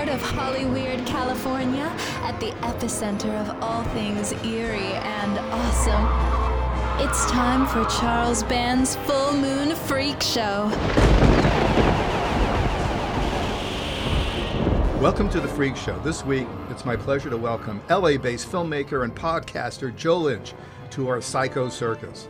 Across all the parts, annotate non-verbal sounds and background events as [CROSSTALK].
heart of Hollyweird, California, at the epicenter of all things eerie and awesome, it's time for Charles Band's Full Moon Freak Show. Welcome to the Freak Show. This week, it's my pleasure to welcome LA based filmmaker and podcaster Joe Lynch to our Psycho Circus.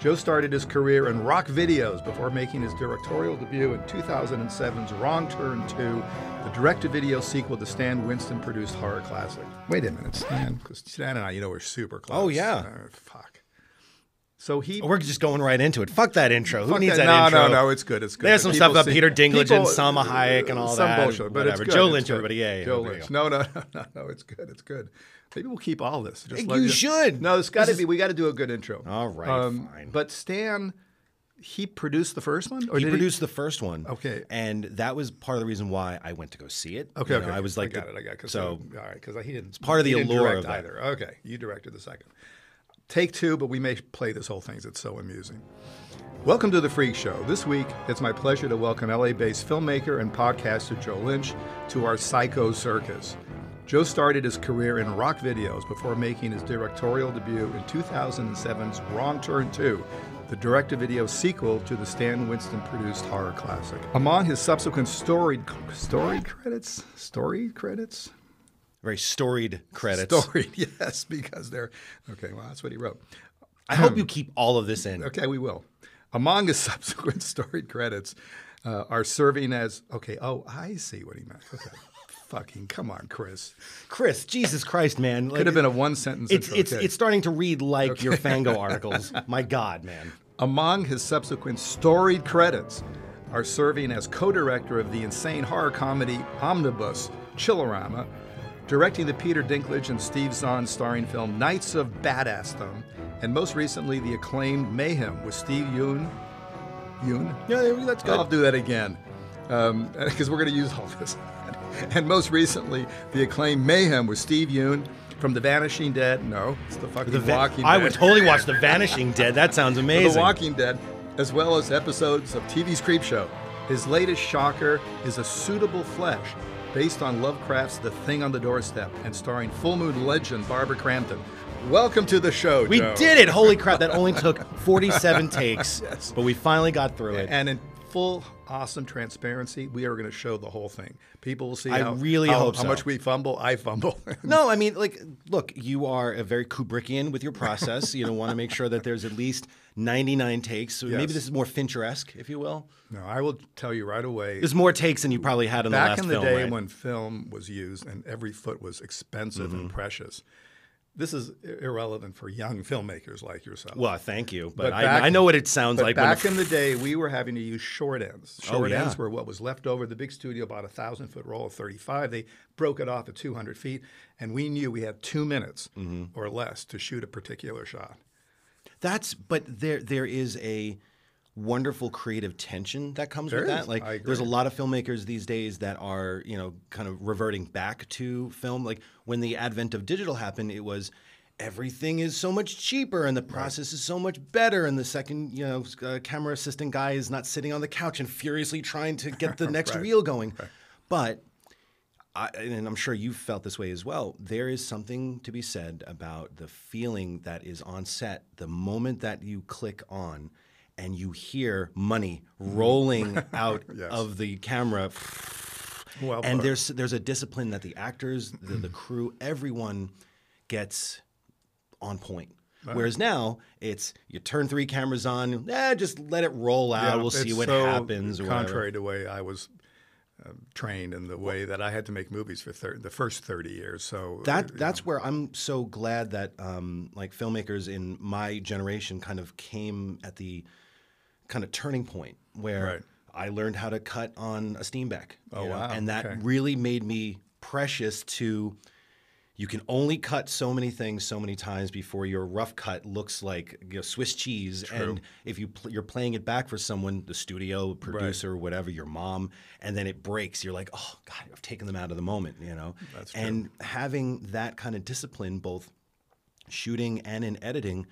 Joe started his career in rock videos before making his directorial debut in 2007's Wrong Turn 2, the direct to video sequel to Stan Winston produced horror classic. Wait a minute, Stan, because Stan and I, you know, we're super close. Oh, yeah. Uh, fuck. So he. We're just going right into it. Fuck that intro. Who needs that- that, no, intro? no, no, it's good, it's good. There's some stuff about see- Peter Dinklage people- and Salma Hayek and all some that. Some bullshit, but Whatever. it's good. Joe Lynch, everybody. Yeah, yeah, Joe Lynch. No, no, [LAUGHS] no, no, no. It's good. It's good. Maybe we'll keep all this. Just Hey, let- you should. No, it's got to be. We got to do a good intro. All right, um, fine. But Stan, he produced the first one, or He did produced the first one. Okay. And that was part of the reason why I went to go see it. Okay, You know, okay. I was like, I got the- it. I got it. 'Cause So, all right, because he didn't. It's part of the allure direct of that. either. Okay, you directed the second. Take two, but we may play this whole thing. 'cause It's so amusing. Welcome to the Freak Show. This week, it's my pleasure to welcome LA-based filmmaker and podcaster Joe Lynch to our Psycho Circus. Joe started his career in rock videos before making his directorial debut in 2007's Wrong Turn 2, the direct-to-video sequel to the Stan Winston-produced horror classic. Among his subsequent storied story credits, story credits, very storied credits. storied, [LAUGHS] yes, because they're okay. Well, that's what he wrote. I hope you keep all of this in. Okay, we will. Among his [LAUGHS] subsequent storied credits uh, are serving as okay. Oh, I see what he meant. Okay, fucking come on, Chris. Chris, Jesus Christ, man. Like, Could have been a one sentence. It's, intro. it's, Okay. it's starting to read like your Fango [LAUGHS] articles. My God, man. Among his subsequent storied credits are serving as co-director of the insane horror comedy Omnibus Chillerama, directing the Peter Dinklage and Steve Zahn starring film Knights of Badassdom, and most recently the acclaimed Mayhem with Steve Yoon. Yoon? Yeah, that's good. I'll do that again um, [LAUGHS] because we're going to use all this. [LAUGHS] and most recently, the acclaimed Mayhem with Steve Yoon from The Vanishing Dead. No, it's the fucking The Va- Walking I Dead. would totally watch The Vanishing Dead. That sounds amazing. The. Walking Dead, as well as episodes of TV's Creepshow. His latest shocker is A Suitable Flesh, based on Lovecraft's The Thing on the Doorstep and starring full moon legend Barbara Crampton. Welcome to the show, we Joe. did it. Holy crap. That only [LAUGHS] took 47 takes, Yes. but we finally got through it. And in full, awesome transparency, we are going to show the whole thing. People will see I how, really how, hope how so. much we fumble. I fumble. [LAUGHS] No, I mean, like, look, you are a very Kubrickian with your process. you know, want to make sure that there's at least 99 takes. So maybe this is more Fincher-esque, if you will. no, I will tell you right away. There's more takes than you probably had in the last. Back in the film, day right? Mm-hmm. when film was used and every foot was expensive and precious, this is irrelevant for young filmmakers like yourself. Well, thank you, but, But I, back- I know what it sounds like. back in the day, we were having to use short ends. Oh, Short yeah. ends were what was left over. The big studio bought a thousand foot roll of 35. They broke it off at 200 feet, and we knew we had two minutes Mm-hmm. or less to shoot a particular shot. That's but there there is a wonderful creative tension that comes There with is. that. Like there's a lot of filmmakers these days that are, you know, kind of reverting back to film. Like when the advent of digital happened, it was everything is so much cheaper and the process is so much better and the second, you know, uh, camera assistant guy is not sitting on the couch and furiously trying to get the [LAUGHS] next Right. reel going. But I, and I'm sure you've felt this way as well. There is something to be said about the feeling that is on set the moment that you click on and you hear money rolling [LAUGHS] out Mm-hmm. Yes. of the camera. Well and put. there's there's a discipline that the actors, the, the crew, everyone gets on point. Whereas now it's you turn three cameras on, eh, just let it roll out. Yeah, we'll see what so happens. Contrary to the way I was uh, trained and the way that I had to make movies for thir- the first 30 years. So that that's where I'm so glad that um, like filmmakers in my generation kind of came at the kind of turning point where Right. I learned how to cut on a Steenbeck. Oh, you know, wow. And that Okay. really made me precious to. You can only cut so many things so many times before your rough cut looks like you know, Swiss cheese. And if you pl- you're playing it back for someone, the studio producer, whatever, your mom, and then it breaks, you're like, oh God, I've taken them out of the moment, you know. That's true. and having that kind of discipline, both shooting and in editing,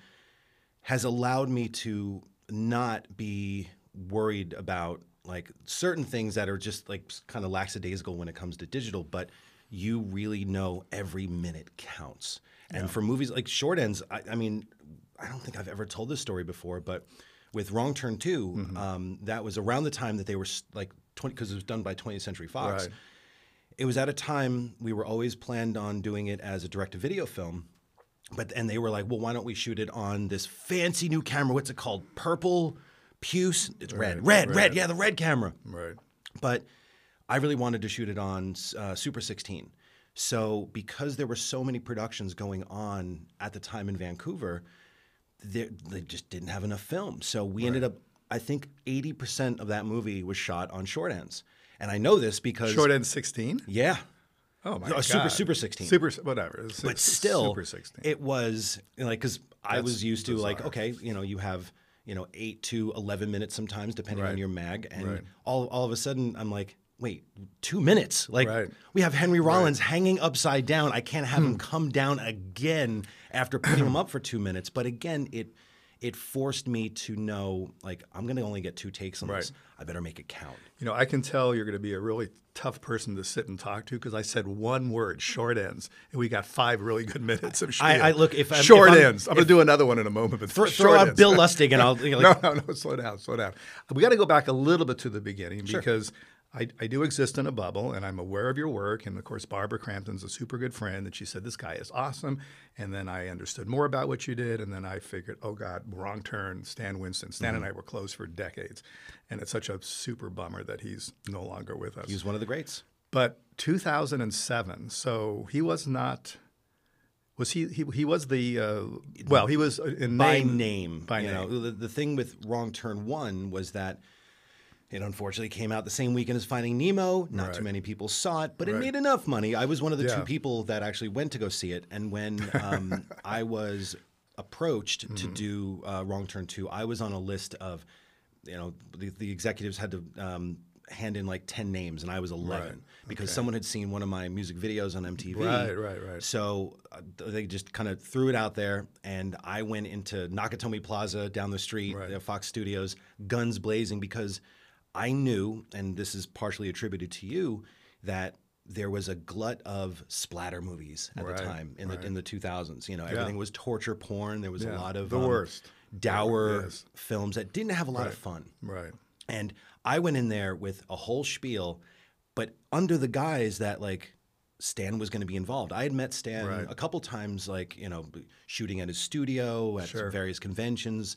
has allowed me to not be worried about like certain things that are just like kind of lackadaisical when it comes to digital, but you really know every minute counts. And for movies like Short Ends, I, I mean, I don't think I've ever told this story before, but with Wrong Turn 2, Mm-hmm. um, that was around the time that they were like 20, because it was done by 20th Century Fox. Right. It was at a time we were always planned on doing it as a direct to video film. But and they were like, well, why don't we shoot it on this fancy new camera? What's it called? Purple Puce? It's red. Right, Red, red, red. Yeah, the red camera. Right. But I really wanted to shoot it on uh, Super 16. So because there were so many productions going on at the time in Vancouver, they just didn't have enough film. So we ended up, I think, 80% of that movie was shot on short ends. And I know this because Short end 16? yeah, Oh my god. Super- Super 16. Super whatever. It's- but still, Super 16. it was you know, like because I was used to like okay, you know, you have you know eight to eleven minutes sometimes depending on your mag, and Right. all all of a sudden I'm like, wait, two minutes? Like Right. we have Henry Rollins hanging upside down. I can't have him Hmm. come down again after putting him up for two minutes. But again, it it forced me to know like I'm going to only get two takes on this. I better make it count. You know, I can tell you're going to be a really tough person to sit and talk to because I said one word, short ends, and we got five really good minutes of I- I- look, if I'm- short if I'm- ends, I'm going to do another one in a moment. But Throw, out ends. Bill Lustig and I'll you know, [LAUGHS] like, no, no, no, slow down, slow down. We got to go back a little bit to the beginning because I, I do exist in a bubble and I'm aware of your work. And of course, Barbara Crampton's a super good friend. And she said, This guy is awesome. And then I understood more about what you did. And then I figured, Oh God, wrong turn, Stan Winston. Stan Mm-hmm. and I were close for decades. And it's such a super bummer that he's no longer with us. he was one of the greats. But 2007, so he was not. Was he? He, he was the. Uh, well, he was in by name. name. By you name. know, the, the thing with Wrong Turn One was that it unfortunately came out the same weekend as Finding Nemo. Not Right. too many people saw it, but it made enough money. I was one of the Yeah. two people that actually went to go see it. And when um, [LAUGHS] I was approached to Mm-hmm. do uh, Wrong Turn Two, I was on a list of, you know, the, the executives had to. Um, hand in like 10 names and I was 11 Right. because someone had seen one of my music videos on MTV Right, right, right. so uh, they just kind of threw it out there, and I went into Nakatomi Plaza down the street, Right. Fox Studios, guns blazing, because I knew, and this is partially attributed to you, that there was a glut of splatter movies at Right, the time in the in the 2000s. You know, everything was torture porn. There was a lot of the um, worst. dour Yes. films that didn't have a lot of fun. Right. And I went in there with a whole spiel, but under the guise that like Stan was going to be involved. I had met Stan Right. a couple times, like you know, shooting at his studio at Sure. various conventions.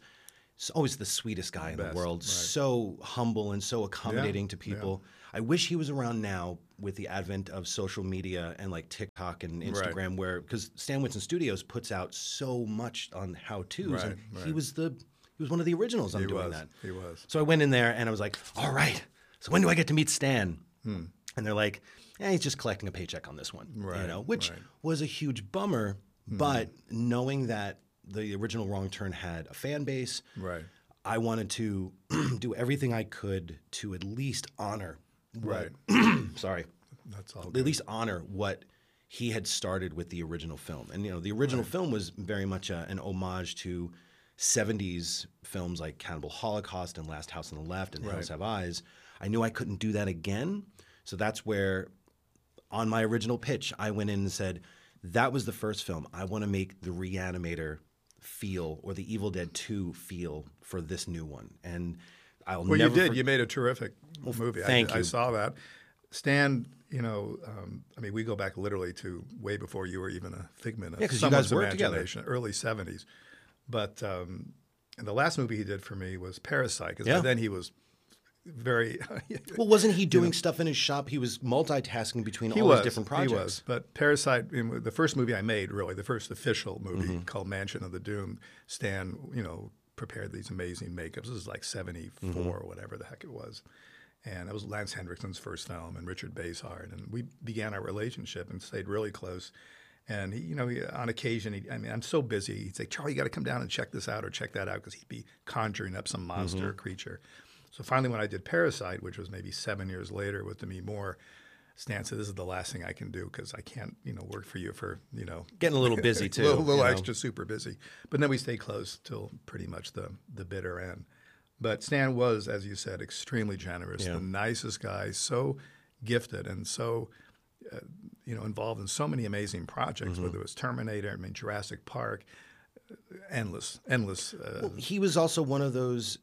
Always the sweetest guy in the world. right. So humble and so accommodating to yeah. people. I wish he was around now with the advent of social media and like TikTok and Instagram, where because Stan Winston Studios puts out so much on how tos, Right, and he was the he was one of the originals on He doing was. that. He was. So I went in there and I was like, all right, so when do I get to meet Stan? And they're like, eh, he's just collecting a paycheck on this one, you Hmm. Know, which right. Hmm. was a huge bummer. But knowing that the original Wrong Turn had a fan base, Right. I wanted to [CLEARS THROAT] do everything I could to at least honor, Right. [CLEARS THROAT] sorry, That's all. at least honor what he had started with the original film. And you know, the original film was very much a, an homage to 70s films like Cannibal Holocaust and Last House on the Left and Hills Have Eyes. I knew I couldn't do that again. So that's where on my original pitch, I went in and said, that was the first film. I want to make the Reanimator feel or the Evil Dead 2 feel for this new one. And I'll Well, never you did. for- you made a terrific movie. thank I, I saw that. Stan, you know, um, I mean, we go back literally to way before you were even a figment of Yeah, you someone's worked together. imagination, early '70s. But um, and the last movie he did for me was Parasite. Because Yeah. by then he was very. [LAUGHS] Well, wasn't he doing stuff in his shop? He was multitasking between all was these different projects. He was, but Parasite, in the first movie I made, really the first official movie Mm-hmm. called Mansion of the Doom. Stan, you know, prepared these amazing makeups. This is like '74 Mm-hmm. or whatever the heck it was, and it was Lance Henriksen's first film, and Richard Basehart, and we began our relationship and stayed really close. And he, you know, he, on occasion, he, I mean, I'm so busy. He'd say, "Charlie, you got to come down and check this out or check that out," because he'd be conjuring up some monster Mm-hmm. or creature. So finally, when I did Parasite, which was maybe seven years later with Demi Moore, Stan said, "This is the last thing I can do because I can't, you know, work for you for, you know, [LAUGHS] Getting a little busy [LAUGHS] too. a little, little you know? extra, super busy." But then we stayed close till pretty much the the bitter end. But Stan was, as you said, extremely generous, Yeah. the nicest guy, so gifted and so, uh, you know, involved in so many amazing projects, Mm-hmm. whether it was Terminator, I mean, Jurassic Park, uh, endless, endless. Uh, he was also one of those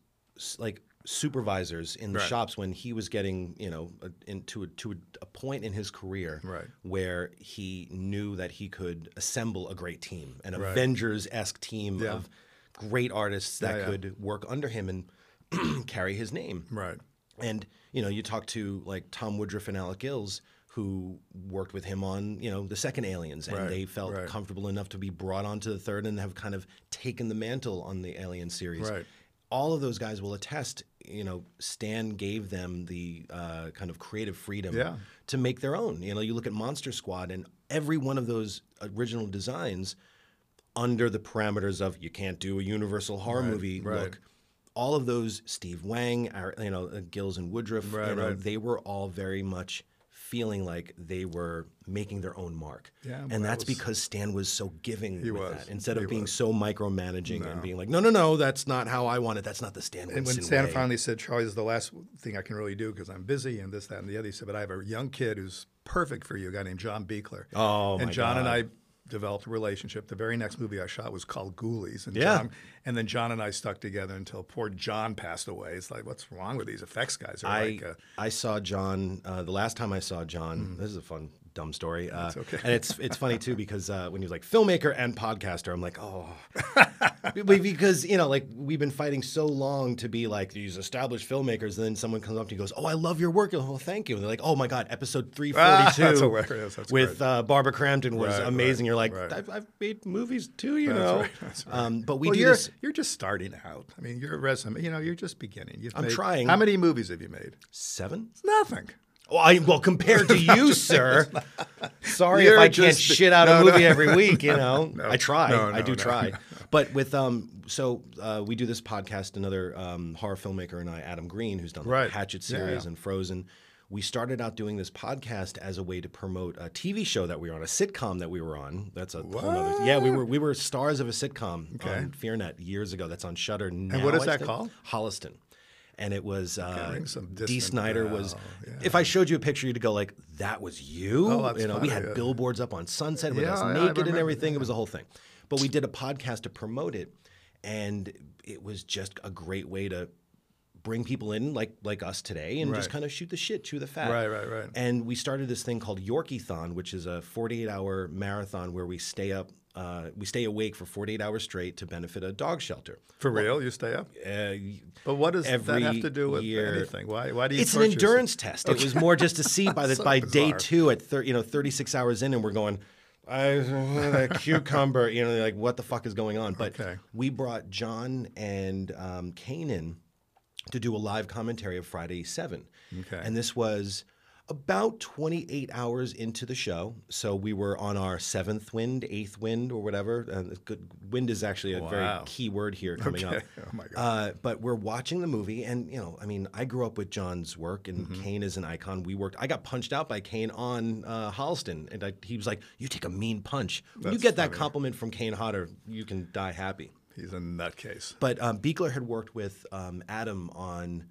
like supervisors in the Right. shops when he was getting you know into a, to a, a point in his career Right. where he knew that he could assemble a great team an Right. avengers esque team Yeah. of great artists that Yeah, yeah. could work under him and [CLEARS THROAT] carry his name right. and you know, you talk to like Tom Woodruff and Alec Gillis, who worked with him on you know the second Aliens, and Right, they felt right. comfortable enough to be brought onto the third and have kind of taken the mantle on the Alien series. Right. All of those guys will attest. You know, Stan gave them the uh, kind of creative freedom Yeah. to make their own. You know, you look at Monster Squad, and every one of those original designs under the parameters of you can't do a Universal horror movie right. look. All of those, Steve Wang, our, you know, Gillis and Woodruff, Right, you know, right. they were all very much feeling like they were making their own mark. Yeah, and that that's was- because Stan was so giving He with was. that. Instead He of being was. so micromanaging and being like, no, no, no, that's not how I want it. That's not the Stan And when Stan way. finally said, Charlie, this is the last thing I can really do because I'm busy and this, that, and the other, he said, but I have a young kid who's perfect for you, a guy named John Buechler. Oh, And John and I God. Developed a relationship. The very next movie I shot was called Ghoulies. And Yeah. John, and then John and I stuck together until poor John passed away. It's like, what's wrong with these effects guys? They're I like, uh, I saw John uh, the last time I saw John. This is a fun dumb story. Uh, okay. And it's it's funny too because uh, when he was like filmmaker and podcaster, I'm like, oh, [LAUGHS] because you know, like we've been fighting so long to be like these established filmmakers, and then someone comes up to you and goes, "Oh, I love your work." And, well, thank you. And they're like, "Oh my god, episode 342 Ah, [LAUGHS] that's. With uh, Barbara Crampton was Right, amazing." right, You're like, right. I've, I've made movies too, you That's know. right, that's right. Um, but we well, do you're, this you're just starting out. I mean, your resume, you know, you're just beginning. You've I'm made- trying. How many movies have you made? seven. It's nothing. Well, I, well, compared to [LAUGHS] you, sir. Sorry You're if I can't just- shit out no, a no. movie every week. You know, [LAUGHS] I try. no, I do no, try. [LAUGHS] But with um, so uh, we do this podcast. Another um, horror filmmaker and I, Adam Green, who's done the Right. Hatchet series yeah. and Frozen. We started out doing this podcast as a way to promote a TV show that we were on, a sitcom that we were on. That's a whole other. Yeah, we were we were stars of a sitcom Okay. on FearNet years ago. That's on Shudder now. what is I that think. called? Holliston. And it was uh, Dee Snider was. yeah. If I showed you a picture, you'd go like, "That was you." Oh, you know, we had yeah. billboards up on Sunset with Yeah, us naked and everything. It was a whole thing. But we did a podcast to promote it, and it was just a great way to bring people in like like us today and just kind of shoot the shit, chew the fat. Right, right, right. And we started this thing called Yorkie-thon, which is a 48-hour marathon where we stay up, uh, we stay awake for 48 hours straight to benefit a dog shelter. For real? You stay up? Uh, But what does that have to do with year- anything? Why, why do you it's an torture yourself? endurance test. It was more just to see [LAUGHS] by the So by day two at thir- you know 36 hours in, and we're going. I a cucumber, you know, like what the fuck is going on? But Okay. we brought John and um, Kane in to do a live commentary of Friday Seven, Okay. and this was about 28 hours into the show. So we were on our seventh wind, eighth wind, or whatever. And good wind is actually a very key word here coming Okay. up. Oh my God. Uh, but we're watching the movie, and you know, I mean, I grew up with John's work, and Mm-hmm. Kane is an icon. We worked. I got punched out by Kane on uh, Holliston, and I, he was like, "You take a mean punch." When you get that funny. compliment from Kane Hodder, you can die happy. He's a nutcase. But um, Buechler had worked with um, Adam on,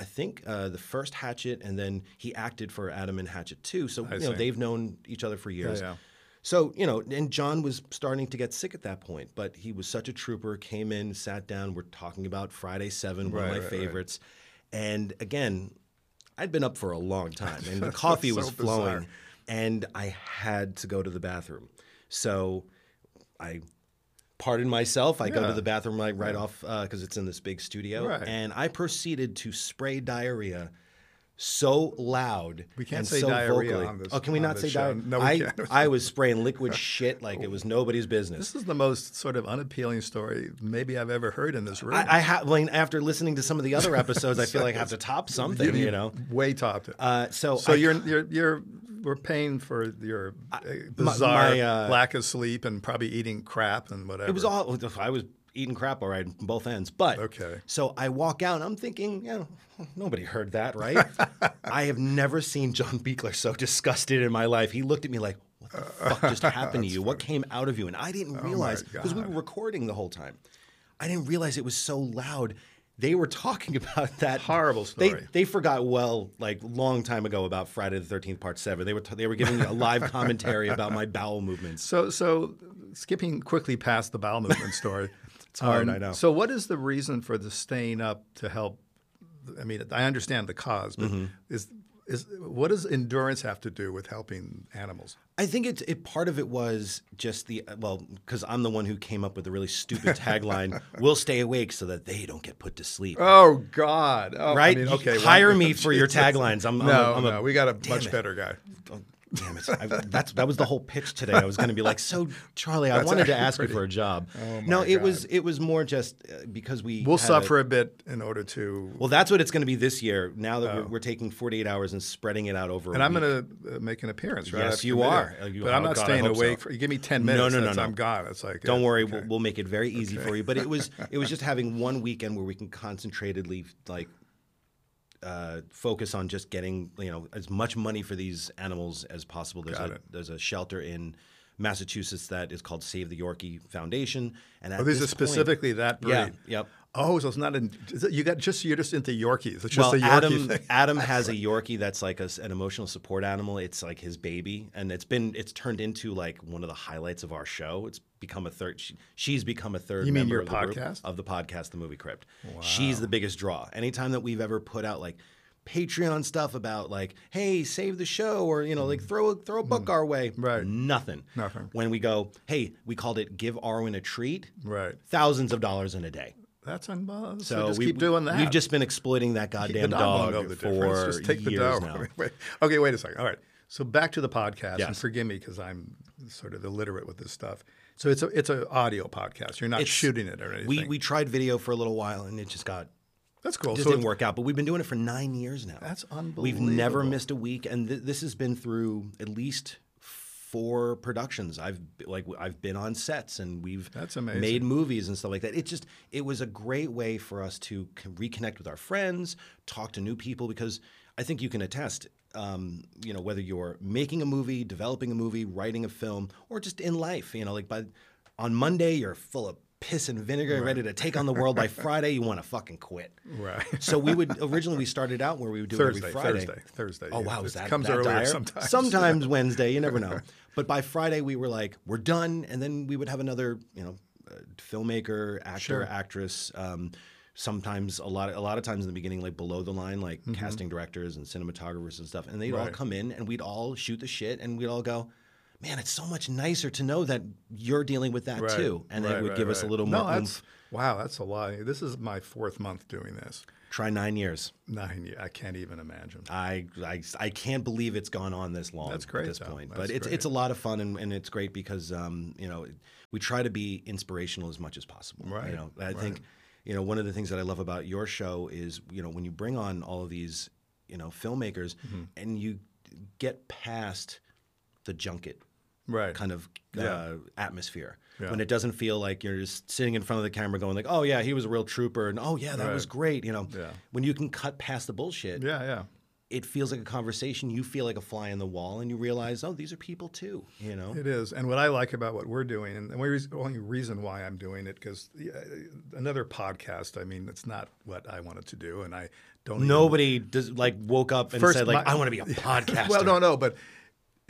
I think, uh, the first Hatchet, and then he acted for Adam and Hatchet too. So, you know, they've known each other for years. yeah. So, you know, and John was starting to get sick at that point, but he was such a trooper, came in, sat down. We're talking about Friday 7, one Right, of my right, right. favorites. And again, I'd been up for a long time, and [LAUGHS] the coffee so was bizarre. flowing, and I had to go to the bathroom. So I pardon myself. I go to the bathroom like right off because it's in this big studio, Right. and I proceeded to spray diarrhea so loud. We can't and say so diarrhea vocally. on this- Oh, can we not say show. diarrhea? No, we I, can't. [LAUGHS] I was spraying liquid shit like it was nobody's business. This is the most sort of unappealing story maybe I've ever heard in this room. I, I have. Well, after listening to some of the other episodes, I feel like I have to top [LAUGHS] something. You know. way topped it. Uh, so so I- you're you're you're we're paying for your uh, bizarre my, uh, lack of sleep and probably eating crap and whatever. It was all. I was eating crap all right both ends, but Okay. So I walk out. and I'm thinking, you know, nobody heard that, right? [LAUGHS] I have never seen John Buechler so disgusted in my life. He looked at me like, "What the fuck just [LAUGHS] happened to you? What came out of you?" And I didn't realize because we were recording the whole time. I didn't realize it was so loud they were talking [LAUGHS] about that Horrible They story. they forgot well, like long time ago about Friday the Thirteenth Part Seven. They were t- they were giving a live [LAUGHS] commentary about my bowel movements. So, so skipping quickly past the bowel movement story. [LAUGHS] it's hard, I know. So, what is the reason for the staying up to help? I mean, I understand the cause, but Mm-hmm. is is what does endurance have to do with helping animals? I think it's it. Part of it was just the well, because I'm the one who came up with the really stupid [LAUGHS] tagline: "We'll stay awake so that they don't get put to sleep." Oh God! Oh, I right? mean, okay, well, Hire [LAUGHS] me for your taglines. I'm, I'm No, a, I'm a no, we got a much it. better guy. Oh, damn it! I, that's that was the whole pitch today. I was going to be like, so Charlie, I That's wanted to ask pretty- you for a job. Oh, no, it God. was it was more just uh, because we We'll had a- suffer a bit in order to. well, that's what it's going to be this year. Now that we're, we're taking 48 hours and spreading it out over. Oh. and i I'm going to uh, make an appearance, right? Yes, you are. Uh, you- but I'm oh, not God, staying hope so. awake. For, you give me ten minutes, no, no, that's- no. I'm gone. It's like Don't uh, worry, okay. we'll, we'll make it very easy for you. But it was [LAUGHS] it was just having one weekend where we can concentratedly like uh, focus on just getting you know as much money for these animals as possible. There's Got a it. there's a shelter in Massachusetts that is called Save the Yorkie Foundation, and at Oh, these are this point- specifically that breed. yeah, yep. Oh, so it's not in. You got just you're just into Yorkies. It's just well, a Yorkie Adam thing. [LAUGHS] Adam has a Yorkie that's like a an emotional support animal. It's like his baby, and it's been it's turned into like one of the highlights of our show. It's become a third. She, she's become a third. You mean member your of the podcast? of the podcast, the Movie Crypt. She's the biggest draw. Anytime that we've ever put out like. Patreon stuff about like, hey, save the show, or you know, like throw a, throw a book our way. Mm. Right. Nothing. Nothing. When we go, hey, we called it "Give Arwen a Treat." Right. Thousands of dollars in a day. That's unbalanced. So, So just we, keep doing that. We've just been exploiting that [LAUGHS] goddamn dog, won't know the for. Just take the years now. [LAUGHS] Wait, okay, wait a second. All right. So back to the podcast, and forgive me because I'm sort of illiterate with this stuff. So it's a it's an audio podcast. You're not It's- shooting it or anything. We we tried video for a little while and it just got that's cool. just so didn't work out. But we've been doing it for nine years now. That's unbelievable. We've never missed a week, and th- this has been through at least four productions. I've like I've been on sets and we've That's amazing. made movies and stuff like that. It just it was a great way for us to reconnect with our friends, talk to new people because I think you can attest. Um, you know whether you're making a movie, developing a movie, writing a film, or just in life. You know, like by on Monday you're full of piss and vinegar, ready to take on the world. By Friday you want to fucking quit. Right. So we would originally we started out where we would do it Thursday, every Friday. Thursday, Thursday. Oh wow, It is that comes that earlier dire? sometimes. Sometimes Wednesday, you never know. [LAUGHS] But by Friday, we were like, we're done, and then we would have another, you know, uh, filmmaker, actor, Sure. actress. Um, sometimes a lot, a lot of times in the beginning, like below the line, like casting directors and cinematographers and stuff, and they'd all Mm-hmm. Come in, and we'd all shoot the shit, and we'd all go. Man, it's so much nicer to know that you're dealing with that Right, too, and right, it would right, give us a little no, more. that's wow. That's a lot. This is my fourth month doing this. Try nine years. Nine. ye- I can't even imagine. I, I, I can't believe it's gone on this long That's great, at this though. point. That's but it's great. it's a lot of fun and, and it's great because um, you know we try to be inspirational as much as possible. Right, You know, I right. think you know one of the things that I love about your show is you know when you bring on all of these you know filmmakers Mm-hmm. and you get past the junket Right. kind of Yeah. uh, atmosphere. Yeah. When it doesn't feel like you're just sitting in front of the camera going like, "Oh yeah, he was a real trooper," and "Oh yeah, that was great." You know, Yeah. when you can cut past the bullshit, Yeah. Yeah. it feels like a conversation. You feel like a fly in the wall, and you realize, oh, these are people too. You know, It is, and what I like about what we're doing, and the only reason, why I'm doing it, because another podcast. I mean, it's not what I wanted to do, and I don't. even- nobody does like woke up and said like, my- I want to be a podcaster. [LAUGHS] well, no, no, but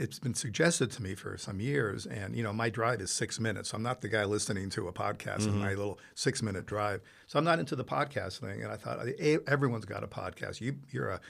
it's been suggested to me for some years, and you know, my drive is six minutes. So I'm not the guy listening to a podcast in Mm-hmm. my little six minute drive, so I'm not into the podcast thing. And I thought eh, everyone's got a podcast. You, you're a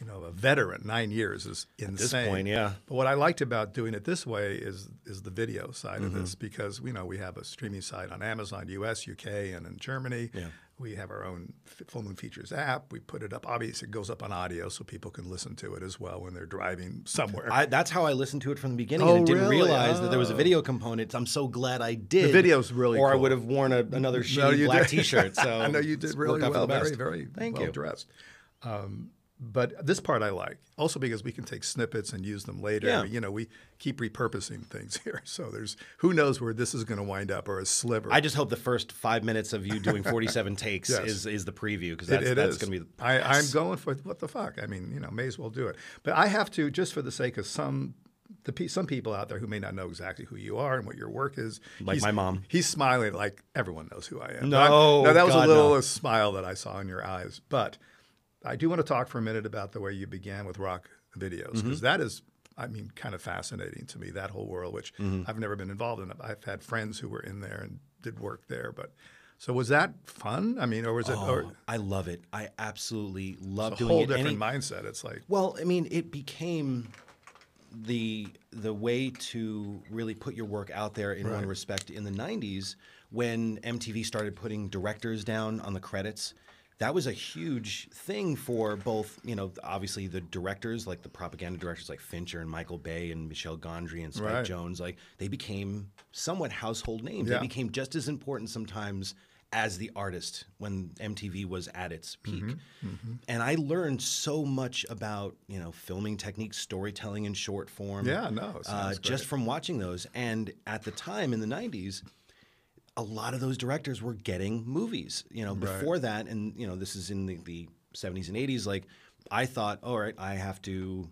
you know, a veteran, nine years is insane. point, yeah. But what I liked about doing it this way is is the video side of Mm-hmm. this because you know we have a streaming site on Amazon, U.S., U.K., and in Germany. Yeah. We have our own Full Moon Features app. We put it up. Obviously, it goes up on audio so people can listen to it as well when they're driving somewhere. I, that's how I listened to it from the beginning, Oh, and didn't really? realize that there was a Oh. video component. I'm so glad I did. The video's really or I would have worn a, another shitty you black did. [LAUGHS] T-shirt. So I know you did it's really worked out well, very, best. very Thank well you. dressed. Um, but this part I like also because we can take snippets and use them later. Yeah. You know, we keep repurposing things [LAUGHS] here, so there's who knows where this is going to wind up or a sliver. I just hope the first five minutes of you doing [LAUGHS] 47 takes Yes. is, is the preview because that's, that's going to be. The, I, I'm going for what the fuck. I mean, you know, may as well do it. But I have to just for the sake of some the some people out there who may not know exactly who you are and what your work is. Like my mom. He's smiling like everyone knows who I am. No, no, that was God, a little no. a smile that I saw in your eyes. But I do want to talk for a minute about the way you began with rock videos because Mm-hmm. is, I mean, kind of fascinating to me. That whole world, which Mm-hmm. I've never been involved in. I've had friends who were in there and did work there, but. So was that fun? I mean, or was it or, Oh, I love it. I absolutely love it. it's a doing whole it. different mindset? It's like Well, I mean, it became the the way to really put your work out there in one respect in the 90s when MTV started putting directors down on the credits. That was a huge thing for both, you know, obviously the directors, like the propaganda directors like Fincher and Michael Bay and Michel Gondry and Spike Right. Jonze, like they became somewhat household names. Yeah. They became just as important sometimes as the artist when MTV was at its peak. Mm-hmm, And I learned so much about, you know, filming techniques, storytelling in short form. Yeah, no, uh, just from watching those. And at the time in the 90s, a lot of those directors were getting movies. You know, before that, and you know, this is in the, the 70s and 80s. Like, I thought, all right, I have to.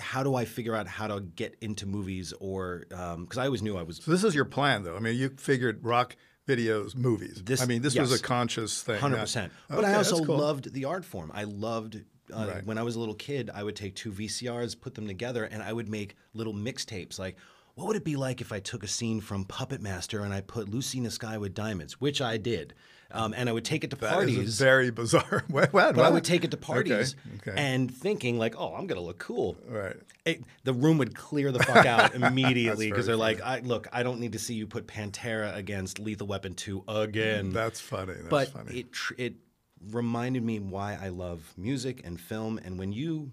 How do I figure out how to get into movies, or because I always knew I was So this is your plan, though. I mean, you figured rock videos, movies. This- I mean, this was a conscious thing. Hundred percent. But Okay, I also cool. loved the art form. I loved uh, Right. when I was a little kid. I would take two VCRs, put them together, and I would make little mixtapes. Like, what would it be like if I took a scene from Puppet Master and I put Lucy in the Sky with Diamonds, which I did, um, and I would take it to That is parties. very bizarre. [LAUGHS] What- what- but I would take it to parties Okay, okay. and thinking like, "Oh, I'm gonna look cool." Right. It, the room would clear the fuck out [LAUGHS] immediately because they're like, I, "Look, I don't need to see you put Pantera against Lethal Weapon 2 again." That's funny. That's but funny. it tr- it reminded me why I love music and film. And when you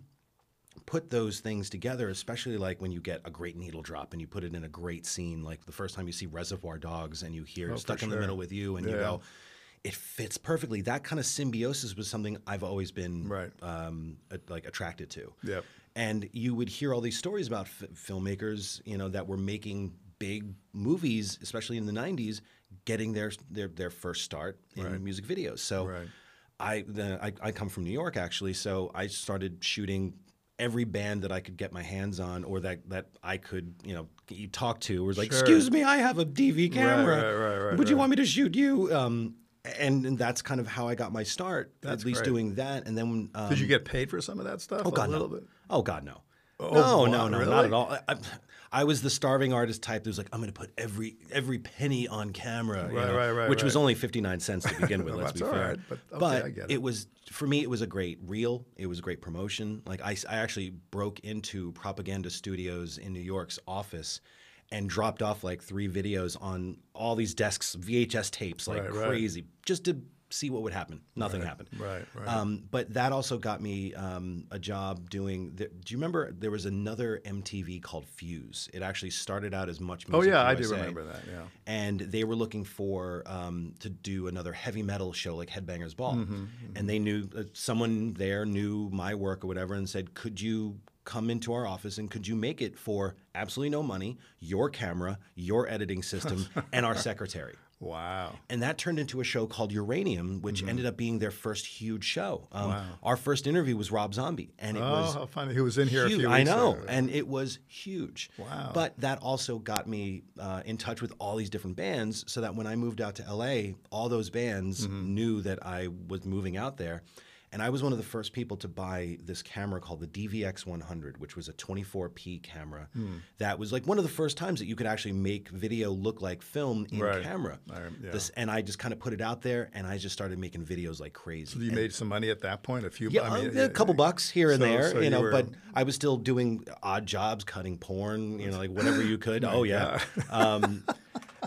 put those things together, especially like when you get a great needle drop and you put it in a great scene, like the first time you see Reservoir Dogs and you hear "Stuck in the Oh. Middle with You" and you go. It fits perfectly. That kind of symbiosis was something I've always been Right. um, like attracted to. Yep. And you would hear all these stories about f- filmmakers, you know, that were making big movies, especially in the '90s, getting their their, their first start in music videos. So, Right. I, the, I I come from New York actually, so I started shooting every band that I could get my hands on, or that that I could, you know, you talk to, was like, Sure. "Excuse me, I have a DV camera. right, right, right, Would you want me to shoot you?" Um, and, and that's kind of how I got my start, That's at least great. doing that. And then, um, Did you get paid for some of that stuff? Oh God, a little no. bit. Oh God, no. Oh, no, wow, no, no, really? not at all. I, I, was the starving artist type that was like, I'm going to put every every penny on camera, you Right, know, right, right, which was only 59 cents to begin [LAUGHS] with. Let's be fair. right, but okay, I get it. was for me, it was a great reel. It was a great promotion. Like I, I actually broke into Propaganda Studios in New York's office. And dropped off like three videos on all these desks, VHS tapes, like Right, right. crazy, just to see what would happen. Nothing happened. right, right. Um, but that also got me um, a job doing. The, do you remember there was another MTV called Fuse? It actually started out as Much Oh Music yeah, I do remember that. Yeah. And they were looking for um, to do another heavy metal show like Headbangers Ball, Mm-hmm, and they knew uh, someone there knew my work or whatever, and said, "Could you?" Come into our office and could you make it for absolutely no money, your camera, your editing system, [LAUGHS] and our secretary? Wow. And that turned into a show called Uranium, which Mm-hmm. ended up being their first huge show. Um, Our first interview was Rob Zombie, and it Oh, was how funny! He was in here a huge. I know, and it was huge. Wow. But that also got me uh, in touch with all these different bands, so that when I moved out to LA, all those bands Mm-hmm. knew that I was moving out there. And I was one of the first people to buy this camera called the DVX 100, which was a 24p camera. Hmm. That was like one of the first times that you could actually make video look like film in Right. camera. I- yeah. This, and I just kind of put it out there, and I just started making videos like crazy. So You And- made some money at that point. A few. yeah, I mean, a couple bucks here and so- there, so you you know. were- But I was still doing odd jobs, cutting porn, you know, like whatever you could. [LAUGHS] oh yeah. [LAUGHS] Um,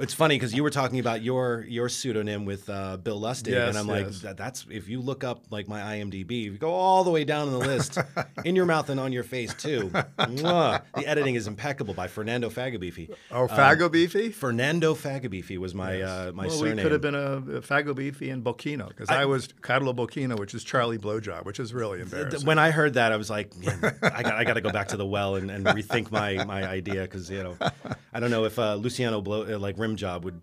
it's funny because you were talking about your your pseudonym with uh, Bill Lustig, Yes, and I'm like, yes. that, that's if you look up like my IMDb, if you go all the way down in the list, [LAUGHS] in your mouth and on your face too. mwah, the editing is impeccable by Fernando Fagabifi. Oh, Fago Beefy. Fernando Fagabifi was my uh, my well, surname. we could have been a, a Fago Beefy and Bocchino because I, was Carlo Bocchino, which is Charlie Blowjob, which is really embarrassing. when I heard that, I was like, I [LAUGHS] got, I got to go back to the well and, and rethink my, my idea because you know, I don't know if uh, Luciano blow uh, like rim job would,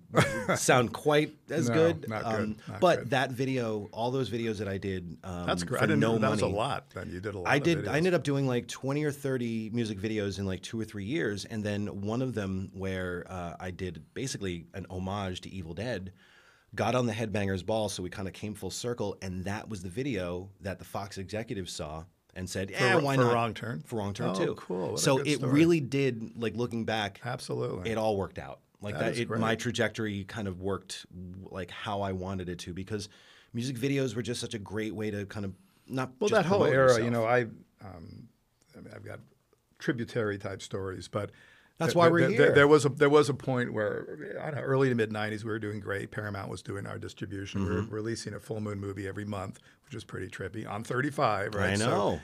sound [LAUGHS] quite as No, good. not um, good, not but good. that video, all those videos that I did, um, That's great. I didn't no know that money, was a lot. Then you did a lot. I did. Videos. I ended up doing like twenty or thirty music videos in like two or three years, and then one of them where uh, I did basically an homage to Evil Dead. Got on the Headbangers Ball, so we kind of came full circle, and that was the video that the Fox executives saw and said, "Yeah, why for not?" Wrong Turn? For wrong turn Oh, too. cool. What so it story. really did. Like looking back, Absolutely. it all worked out. Like That that, it, my trajectory kind of worked like how I wanted it to because music videos were just such a great way to kind of not Well, that whole era, yourself. you know, I, um, I mean, I've got tributary type stories, but That's why we're th- here. There was a there was a point where I don't know, early to mid '90s, we were doing great. Paramount was doing our distribution. We Mm-hmm. were releasing a full moon movie every month, which was pretty trippy on 35. Right? I So- know.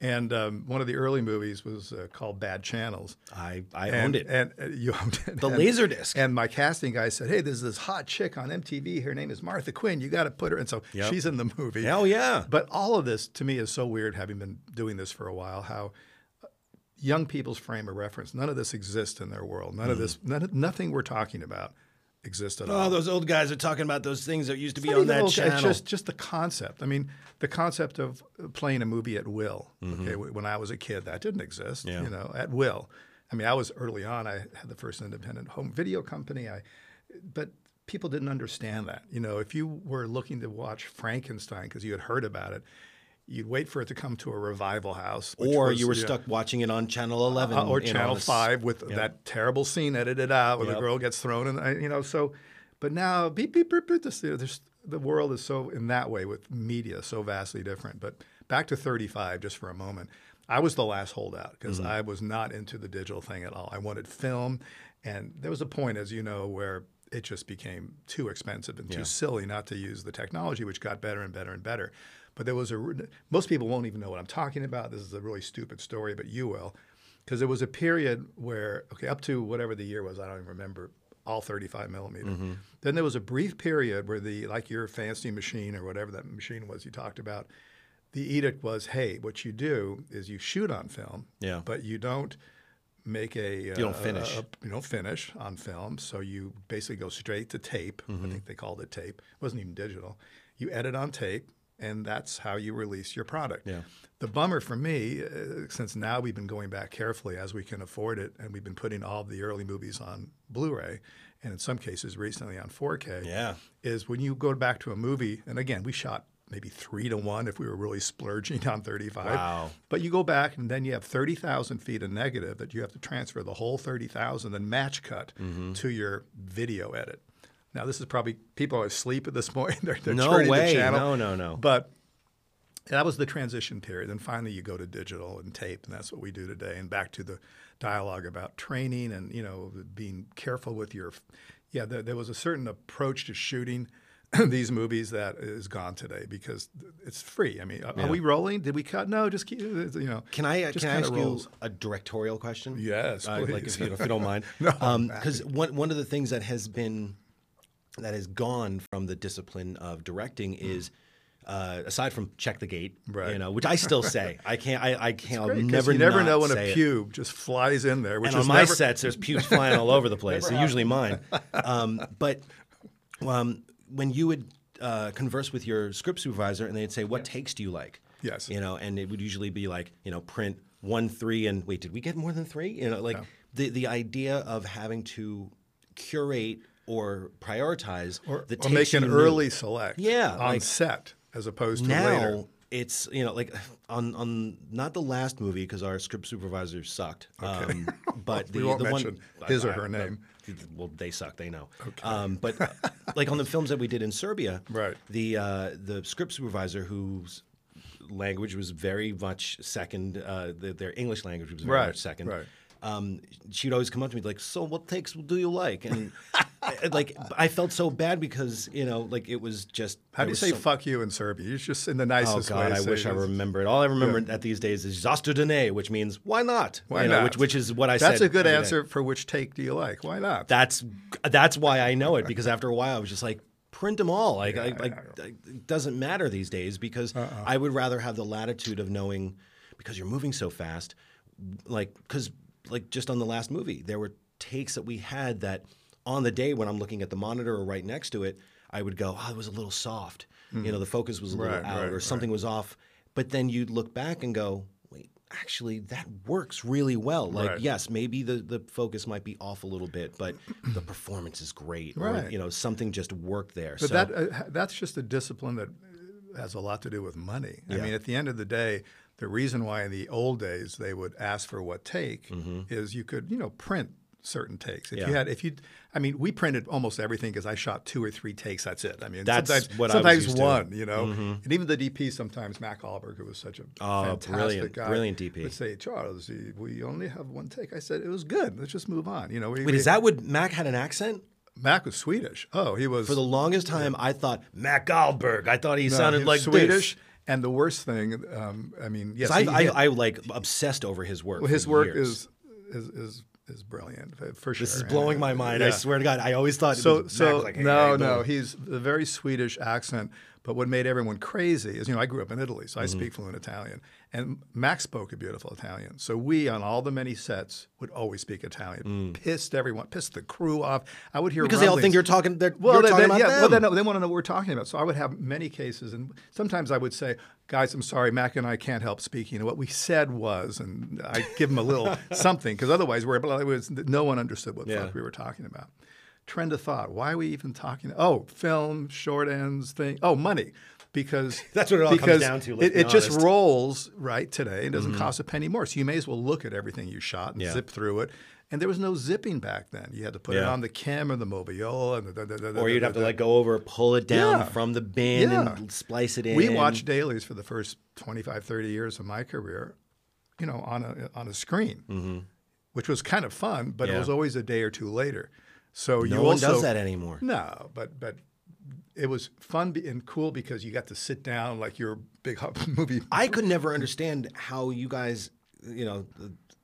and um, one of the early movies was uh, called Bad Channels. I I and, owned it. and uh, you owned it. The And- Laserdisc. And my casting guy said, "Hey, there's this hot chick on MTV. Her name is Martha Quinn. You got to put her." And so Yep. she's in the movie. Hell yeah. But all of this to me is so weird, having been doing this for a while. How young people's frame of reference, none of this exists in their world. None of this, none, nothing we're talking about exists at all. Oh, those old guys are talking about those things that used to be Not on that old- channel. It's just just the concept. I mean, the concept of playing a movie at will. Mm-hmm. Okay, when I was a kid, that didn't exist. Yeah. You know, at will. I mean, I was early on. I had the first independent home video company. I, but people didn't understand that. You know, if you were looking to watch Frankenstein because you had heard about it, you'd wait for it to come to a revival house, or was, you were yeah, stuck watching it on Channel 11 uh, or Channel this- Five with that terrible scene edited out where the girl gets thrown, and you know. So, but now beep beep beep. beep this, there's, the world is so in that way with media so vastly different. But back to 35, just for a moment. I was the last holdout because Mm-hmm. I was not into the digital thing at all. I wanted film, and there was a point, as you know, where it just became too expensive and too silly not to use the technology, which got better and better and better. But there was a most people won't even know what I'm talking about. This is a really stupid story, but you will, because there was a period where okay, up to whatever the year was, I don't even remember all 35 millimeter. Then there was a brief period where the like your fancy machine or whatever that machine was you talked about. The edict was, hey, what you do is you shoot on film, Yeah. but you don't make a you don't finish. you don't finish on film, so you basically go straight to tape. Mm-hmm. I think they called it tape. It wasn't even digital. You edit on tape, and that's how you release your product. Yeah. The bummer for me, uh, since now we've been going back carefully as we can afford it, and we've been putting all the early movies on Blu-ray, and in some cases recently on 4K. Yeah. Is when you go back to a movie, and again, we shot maybe three to one if we were really splurging [LAUGHS] on 35. Wow. But you go back and then you have 30,000 feet of negative that you have to transfer the whole 30,000 and match cut Mm-hmm. to your video edit. Now, this is probably people are asleep at this [LAUGHS] point. they're they're No turning way. the channel. No, no, no. But that was the transition period. And finally, you go to digital and tape, and that's what we do today. And back to the dialogue about training and you know being careful with your. Yeah, there, there was a certain approach to shooting [CLEARS THROAT] these movies that is gone today because it's free. I mean, are, are we rolling? Did we cut? No, just keep. You know. Can I, uh, just can I ask rolls. you a directorial question? Yes, Uh, like if you, if you don't mind. [LAUGHS] No, Because one, one of the things that has been, that has gone from the discipline of directing is, uh, aside from check the gate, Hmm. Right. you know, which I still say. I can't, I, I [LAUGHS] can't, I'll never you never know when a it. pube just flies in there, which and is on my never, sets, there's pubes flying all over the place. They're usually mine. [LAUGHS] Um, but um, when you would uh, converse with your script supervisor, and they'd say, "What takes do you like?" Yes. you know, and it would usually be like, you know, print one, three, and wait, did we get more than three? You know, like the the idea of having to curate or prioritize or, the or make an early select Yeah, on like- set as opposed to now later. it's you know like on on not the last movie because our script supervisor sucked um, [LAUGHS] but the, We won't the mention one his or her name. well they suck they know um, but [LAUGHS] like on the films that we did in Serbia Right. the uh, the script supervisor whose language was very much second uh, the, their English language was very Right, much second right. Um, she'd always come up to me like, "So, what takes do you like?" And I- like, I felt so bad because you know, like it was just. How do you say so- "fuck you" in Serbian? You just in the nicest. Oh nicest God, way. I wish I it. remembered. All I remember at these days is "Zastudene," which means "why not?" Why You know, not? Which, which is what I said. That's a good every day. answer for which take do you like? Why not? That's that's why I know it because after a while I was just like, print them all. Like, I, like it doesn't matter these days because Uh-uh. I would rather have the latitude of knowing because you're moving so fast. Like, because like just on the last movie, there were takes that we had that on the day when I'm looking at the monitor or right next to it, I would go, oh, it was a little soft. You know, the focus was a little Right, out right, or something was off. But then you'd look back and go, wait, actually, that works really well. Like, Right. yes, maybe the, the focus might be off a little bit, but the performance is great. Or, you know, something just worked there. But so, that uh, that's just a discipline that has a lot to do with money. I mean, at the end of the day, the reason why in the old days they would ask for what take is you could, you know, print certain takes. If Mm-hmm. Yeah. you had, if you, I mean, we printed almost everything because I shot two or three takes. That's it. I mean, That's sometimes, what sometimes used to. Mm-hmm. one, you know, and even the DP sometimes Mac Ahlberg, who was such a Oh, fantastic brilliant- guy, brilliant DP. would say, Charles, we only have one take. I said it was good. Let's just move on. You know, we, wait, we- is that what Mac had an accent? Mac was Swedish? Oh, he was For the longest time, I thought Mac Ahlberg. I thought he No, sounded he like Swedish. This. And the worst thing, um, I mean, yes, I, he- I, he- I like obsessed over his work. well, his work is, is is is brilliant for- for sure. This is blowing my mind. I swear to God, I always thought. it So was so like, hey, no you no, he's a very Swedish accent. But what made everyone crazy is, you know, I grew up in Italy, so I Mm-hmm. speak fluent Italian, and Max spoke a beautiful Italian. So we, on all the many sets, would always speak Italian. Pissed everyone, pissed the crew off. I would hear Mm. because they all think you're talking. They're, Well, you're they, talking they- about yeah, them. well, they, know, they want to know what we're talking about. So I would have many cases, and sometimes I would say, "Guys, I'm sorry, Mac and I can't help speaking." And what we said was, and I give them a little [LAUGHS] something because otherwise, we're was, no one understood what Yeah. fuck we were talking about. Trend of thought: Why are we even talking? Oh, film, short ends, thing. Oh, money. Because [LAUGHS] That's what it all comes because down to, It, it just. Mm-hmm. rolls right today. It doesn't cost a penny more. So you may as well look at everything you shot and Yeah. zip through it. And there was no zipping back then. You had to put it on the cam or the Moviola, and or you'd have to like go over, pull it down Yeah. from the bin Yeah. and splice it in. We watched dailies for the first 25, 30 years of my career, you know, on a on a screen, which was kind of fun, but it Mm-hmm. Was always a day or two later. So No you one also does that anymore. no, but but it was fun and cool because you got to sit down like you're big [LAUGHS] movie. I could never understand how you guys, you know,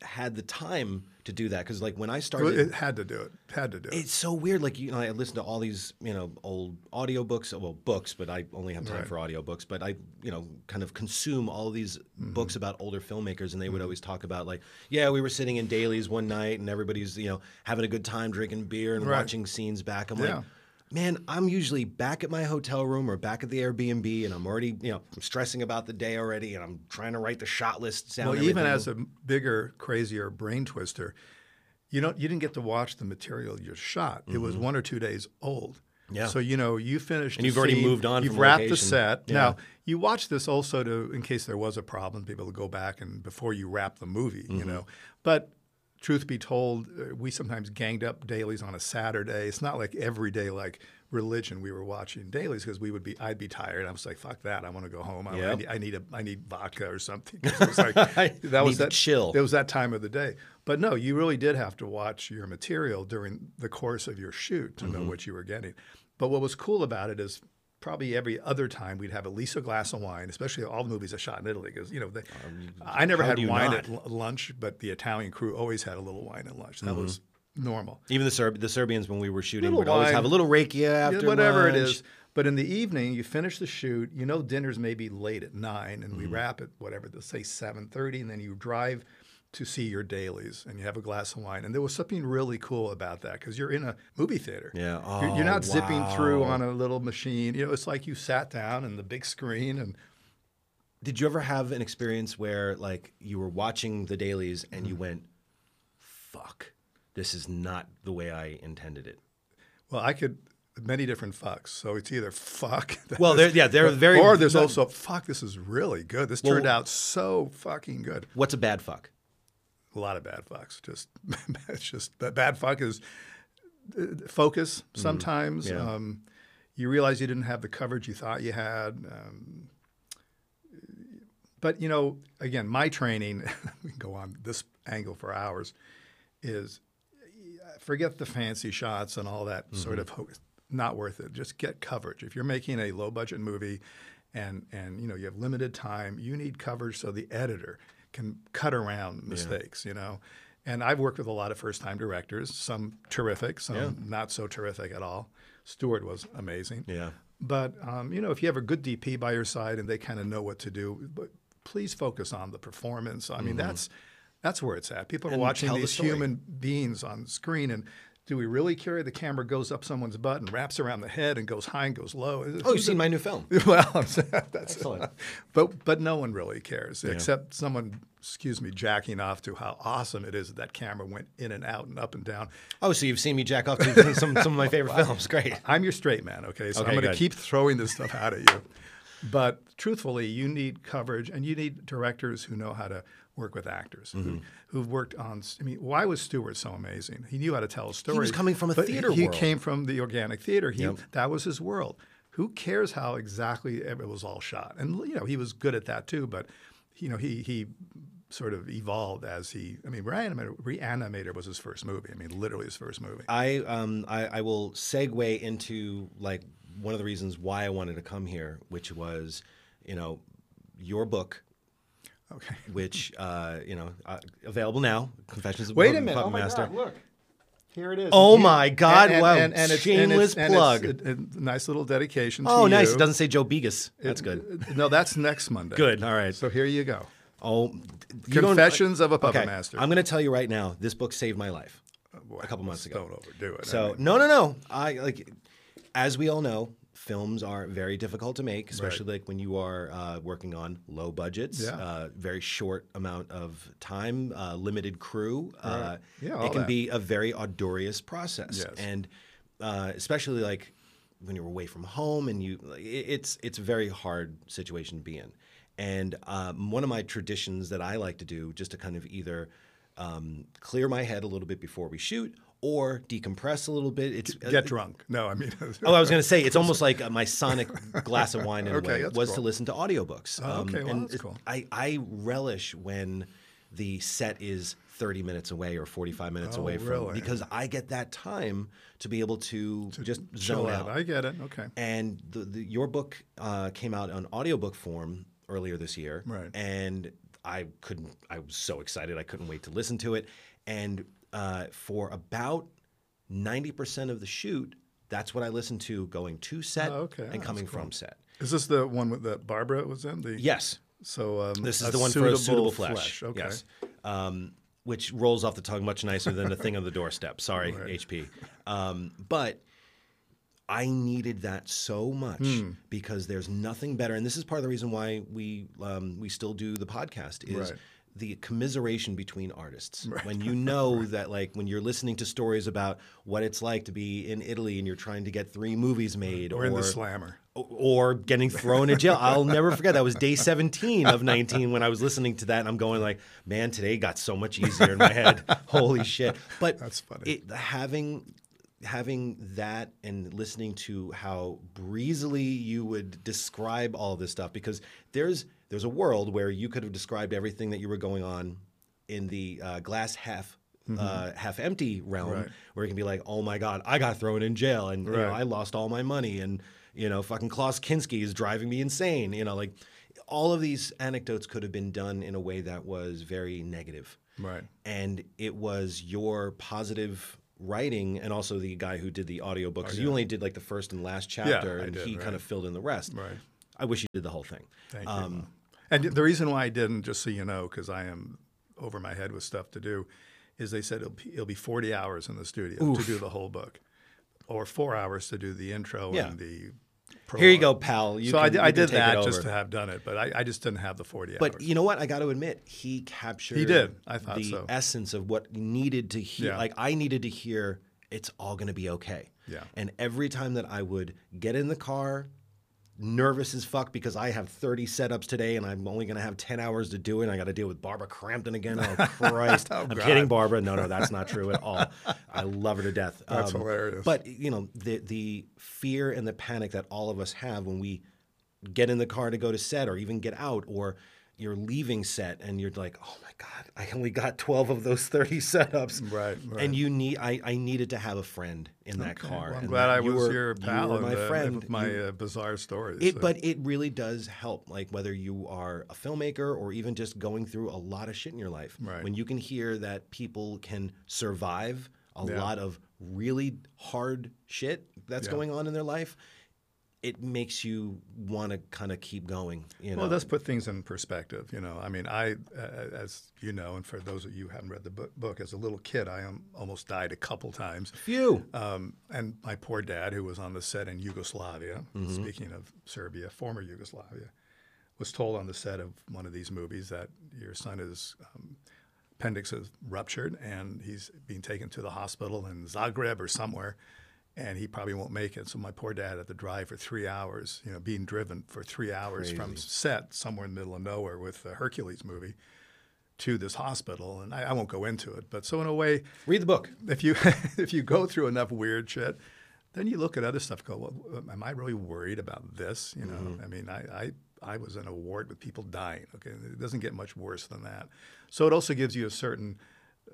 had the time to do that because, like, when I started, It had to do it. Had to do it. It's so weird. Like you know, I listen to all these you know old audiobooks, well books, but I only have time Right. for audiobooks. But I you know kind of consume all these Mm-hmm. books about older filmmakers, and they would always talk about like, yeah, we were sitting in dailies one night, and everybody's you know having a good time drinking beer and Right. watching scenes back. I'm Yeah. like. Man, I'm usually back at my hotel room or back at the Airbnb, and I'm already, you know, I'm stressing about the day already, and I'm trying to write the shot list down. Well, even as a bigger, crazier brain twister, you don't you didn't get to watch the material you shot. It was one or two days old. Mm-hmm. Yeah. So you know you finished, And you've already scene, moved on You've wrapped the set. Yeah. Now you watch this also to in case there was a problem, be able to go back and before you wrap the movie. You Mm-hmm. know, but. Truth be told, uh, we sometimes ganged up dailies on a Saturday. It's not like every day, like religion. We were watching dailies because we would be. I'd be tired. I was like, "Fuck that! I want to go home. I, I, need, I need a. I need vodka or something. It was like [LAUGHS] that was that chill. It was that time of the day. But no, you really did have to watch your material during the course of your shoot to Mm-hmm. know what you were getting. But what was cool about it is probably every other time we'd have at least a glass of wine, especially all the movies I shot in Italy. Because you know, they, I never had wine not? at l- lunch, but the Italian crew always had a little wine at lunch. That Mm-hmm. was normal. Even the Serb- the Serbians when we were shooting Little would always have a little rakia after whatever it lunch. is. But in the evening, you finish the shoot. You know, dinner's maybe late at nine, and we Mm-hmm. wrap at whatever, let's say seven thirty, and then you drive to see your dailies, and you have a glass of wine. And there was something really cool about that because you're in a movie theater. Yeah. You're, you're Oh, not zipping through on a little machine. You know, it's like you sat down in the big screen, and Did you ever have an experience where like you were watching the dailies and Mm-hmm. you went, "Fuck, this is not the way I intended it." well, I could many different fucks. So it's either fuck. [LAUGHS] Well, there, yeah, they're [LAUGHS] very. or there's also fuck. This is really good. This Well- turned out so fucking good. what's a bad fuck? A lot of bad fucks. Just [LAUGHS] it's just that bad fuck is uh, focus. Sometimes Mm-hmm. Yeah. um, you realize you didn't have the coverage you thought you had. Um, but you know, again, my training [LAUGHS] we can go on this angle for hours. Is uh, forget the fancy shots and all that sort Mm-hmm. of ho- not worth it. Just get coverage. If you're making a low budget movie and and you know you have limited time, you need coverage so the editor can cut around mistakes, you know. And I've worked with a lot of first time directors, some terrific, some Yeah. not so terrific at all. Stuart was amazing. Yeah. But um, you know, if you have a good DP by your side and they kind of know what to do, but please focus on the performance. I mean, Mm-hmm. that's That's where it's at. People are And watching tell the these human beings on screen, and do we really carry the camera goes up someone's butt and wraps around the head and goes high and goes low? Oh, you've seen my new film. [LAUGHS] well, I'm saying [LAUGHS] that's Excellent. [LAUGHS] but but no one really cares except someone, excuse me, jacking off to how awesome it is that that camera went in and out and up and down. Oh, so you've seen me jack off to some, some of my favorite films. Great. I'm your straight man, okay? So Okay, I'm going to keep throwing this stuff out at you. But truthfully, you need coverage and you need directors who know how to work with actors Mm-hmm. who, who've worked on. I mean, why was Stuart so amazing? He knew how to tell a story. He was coming from a theater He world. came from the organic theater. He, Yep. That was his world. Who cares how exactly it was all shot? And you know, he was good at that too. But you know, he he sort of evolved as he. I mean, Reanimator, Reanimator was his first movie. I mean, literally his first movie. I um I, I will segue into like one of the reasons why I wanted to come here, which was, you know, your book, Okay. [LAUGHS] which uh, you know uh, available now. Confessions of Wait a Puppet minute! Oh my Master. God! Look, here it is. Oh my God, wow, it's- shameless and plug. It's a, a nice little dedication. Oh, to nice! you. It doesn't say Joe Begas. That's good. Uh, No, that's next Monday. Good. All right. So here you go. Oh, you Confessions of a Puppet okay. Master. I'm going to tell you right now. This book saved my life. Boy, a couple months ago. Don't overdo it. I So mean, no, no, no. I like, as we all know, films are very difficult to make, especially like when you are uh, working on low budgets, Yeah. uh, very short amount of time, uh, limited crew. Uh, Yeah, it can that. be a very arduous process, Yes. and uh, especially like when you're away from home and you, like, it's it's a very hard situation to be in. And um, one of my traditions that I like to do, just to kind of either um, clear my head a little bit before we shoot or decompress a little bit. It's get drunk. No, I mean. [LAUGHS] Oh, I was going to say it's [LAUGHS] almost like uh, my sonic glass of wine in Okay, a way that's was to listen to audiobooks. Oh, okay, well, and that's cool. I, I relish when the set is 30 minutes away or 45 minutes Oh, away from really? because I get that time to be able to, just zone out. out. I get it. Okay. And the, the, your book uh, came out on audiobook form earlier this year. Right. And I couldn't, I was so excited. I couldn't wait to listen to it. And uh, for about 90% of the shoot, that's what I listened to going to set Oh, okay. And that's coming cool. from set. Is this the one with that Barbara was in? The Yes. So um, This is the one for a suitable flesh. Okay. Yes. Um, which rolls off the tongue much nicer than the thing on the doorstep. Sorry, HP. Um, but I needed that so much Hmm. because there's nothing better, and this is part of the reason why we um, we still do the podcast is. Right. The commiseration between artists. When you [LAUGHS] know that, like, when you're listening to stories about what it's like to be in Italy and you're trying to get three movies made, Or in the slammer. or getting thrown in jail. I'll never forget that was day [LAUGHS] 17 of 19 when I was listening to that and I'm going like, man, today got so much easier in my head. [LAUGHS] Holy shit. But That's funny. It, having having that and listening to how breezily you would describe all this stuff because there's there's a world where you could have described everything that you were going on in the uh, glass half uh, half empty realm Mm-hmm. Right. where you can be like, oh my god, I got thrown in jail and you know, I lost all my money and you know fucking Klaus Kinski is driving me insane. You know, like all of these anecdotes could have been done in a way that was very negative. Right. And it was your positive writing and also the guy who did the audiobook. 'cause You only did like the first and last chapter Oh, I and did, he right. kind of filled in the rest. Right. I wish you did the whole thing. Thank Um, you. And the reason why I didn't, just so you know, because I am over my head with stuff to do, is they said it'll be, it'll be 40 hours in the studio to do the whole book, or four hours to do the intro Yeah. and the. Here you go, pal. You so I, can- you I did that just to have done it, but I, I just didn't have the 40 But hours. you know what? I got to admit, he captured. He did. I thought the so. essence of what needed to hear. Yeah. Like I needed to hear, it's all going to be okay. Yeah. And every time that I would get in the car, nervous as fuck because I have 30 setups today and I'm only going to have 10 hours to do it. And I got to deal with Barbara Crampton again. Oh [LAUGHS] Christ! I'm God. kidding, Barbara. No, no, that's not true at all. I love her to death. [LAUGHS] Um, That's hilarious. But you know, the the fear and the panic that all of us have when we get in the car to go to set or even get out or you're leaving set and you're like oh my god i only got 12 of those 30 setups Right, right. and you need I, I needed to have a friend in that car Well, I'm glad I was were- your pal you my uh, friend with my You- uh, bizarre stories. it, so- but it really does help, like whether you are a filmmaker or even just going through a lot of shit in your life. Right. When you can hear that people can survive a Yeah. lot of really hard shit that's Yeah. going on in their life, it makes you want to kind of keep going. You know, Well, let's put things in perspective. You know, I mean, I, uh, as you know, and for those of you who haven't read the book, book as a little kid, I um, almost died a couple times. few. Um, and my poor dad, who was on the set in Yugoslavia, speaking of Serbia, former Yugoslavia, was told on the set of one of these movies that your son is um, appendix is ruptured and he's being taken to the hospital in Zagreb or somewhere, and he probably won't make it. So my poor dad had to drive for three hours, you know, being driven for three hours from set somewhere in the middle of nowhere with the Hercules movie to this hospital, and I, I won't go into it. But so in a way, Read the book. if you [LAUGHS] if you go through enough weird shit, then you look at other stuff. Go, well, am I really worried about this? You know, I mean, I, I I was in a ward with people dying. Okay, it doesn't get much worse than that. So it also gives you a certain.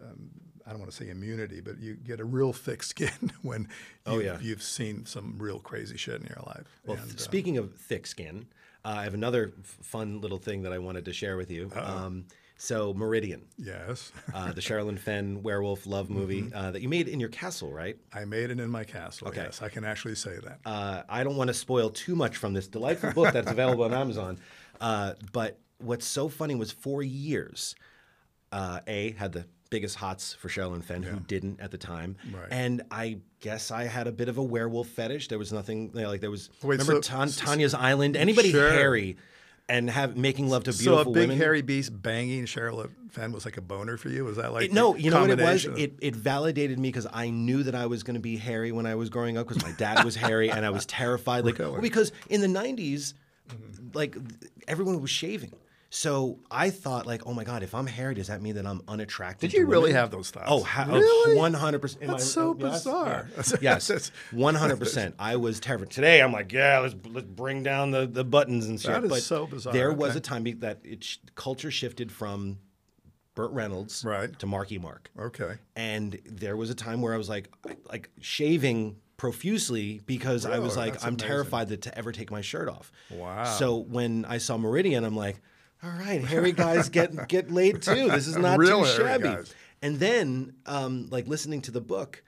Um, I don't want to say immunity, but you get a real thick skin [LAUGHS] when you, Oh, yeah. you've seen some real crazy shit in your life. Well, And, uh, speaking of thick skin, uh, I have another f- fun little thing that I wanted to share with you. Um, so, Meridian, yes, uh, the Sherilyn Fenn werewolf love movie Mm-hmm. uh, that you made in your castle, right? I made it in my castle. Okay. Yes, I can actually say that. Uh, I don't want to spoil too much from this delightful book that's available on [LAUGHS] Amazon. Uh, but what's so funny was for years, uh, A had the biggest hots for Sherilyn Fenn, who didn't at the time. Right. And I guess I had a bit of a werewolf fetish. There was nothing like there was. Wait, remember so- Tan- Tanya's Island? Anybody Sure. hairy and have making love to beautiful women. so a big women? hairy beast banging Cheryl Fenn was like a boner for you? Was that like It- no, you know what it was? It, it validated me because I knew that I was going to be hairy when I was growing up because my dad was hairy and I was [LAUGHS] terrified. Like because in the '90s, mm-hmm. like everyone was shaving, so I thought like, oh my god, if I'm hairy, does that mean that I'm unattractive? Did you really have those thoughts? Oh, ha- oh, really? one hundred percent. That's so oh, bizarre. [LAUGHS] Yes, one hundred percent. I was terrified. Today, I'm like, yeah, let's let's bring down the, the buttons and shit. That is but so bizarre. There was a time that it sh- culture shifted from Burt Reynolds Right. to Marky Mark Okay. and there was a time where I was like, like shaving profusely because I was like, I'm amazing. terrified that to ever take my shirt off. Wow. So when I saw Meridian, I'm like, all right, hairy guys get [LAUGHS] get laid too. This is not Real too shabby. guys. And then, um, like listening to the book,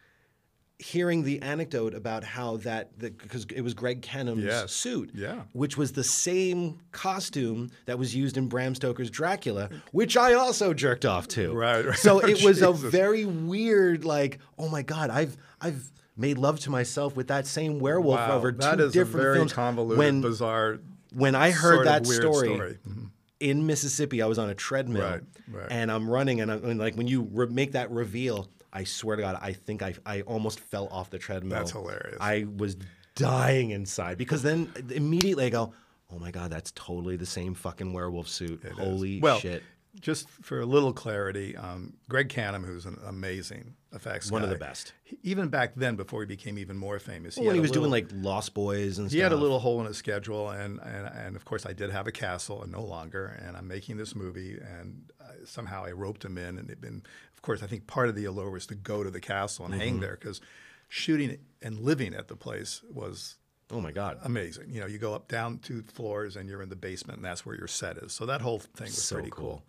hearing the anecdote about how that because it was Greg Cannom's Yes. suit, Yeah. which was the same costume that was used in Bram Stoker's Dracula, which I also jerked off to. Right, right. [LAUGHS] So it was a very weird, like, oh my god, I've I've made love to myself with that same werewolf Wow, over that two is a different very films. convoluted, when bizarre. when I heard that story, story. Mhm. In Mississippi, I was on a treadmill Right, right. and I'm running, and, I'm, and like when you re- make that reveal, I swear to God, I think I I almost fell off the treadmill. That's hilarious. I was dying inside because then immediately I go, oh my God, that's totally the same fucking werewolf suit. It. Holy well, shit. Just for a little clarity, um, Greg Cannom, who's an amazing effects One of the best. he- even back then, before he became even more famous, when he had a was doing like Lost Boys and stuff. He stuff. had a little hole in his schedule, and, and and of course I did have a castle, and no longer. And I'm making this movie, and uh, somehow I roped him in, and it been, of course, I think part of the allure was to go to the castle and Mm-hmm. hang there because shooting and living at the place was Oh my God. amazing. You know, you go up down two floors, and you're in the basement, and that's where your set is. So that whole thing was So pretty cool. cool.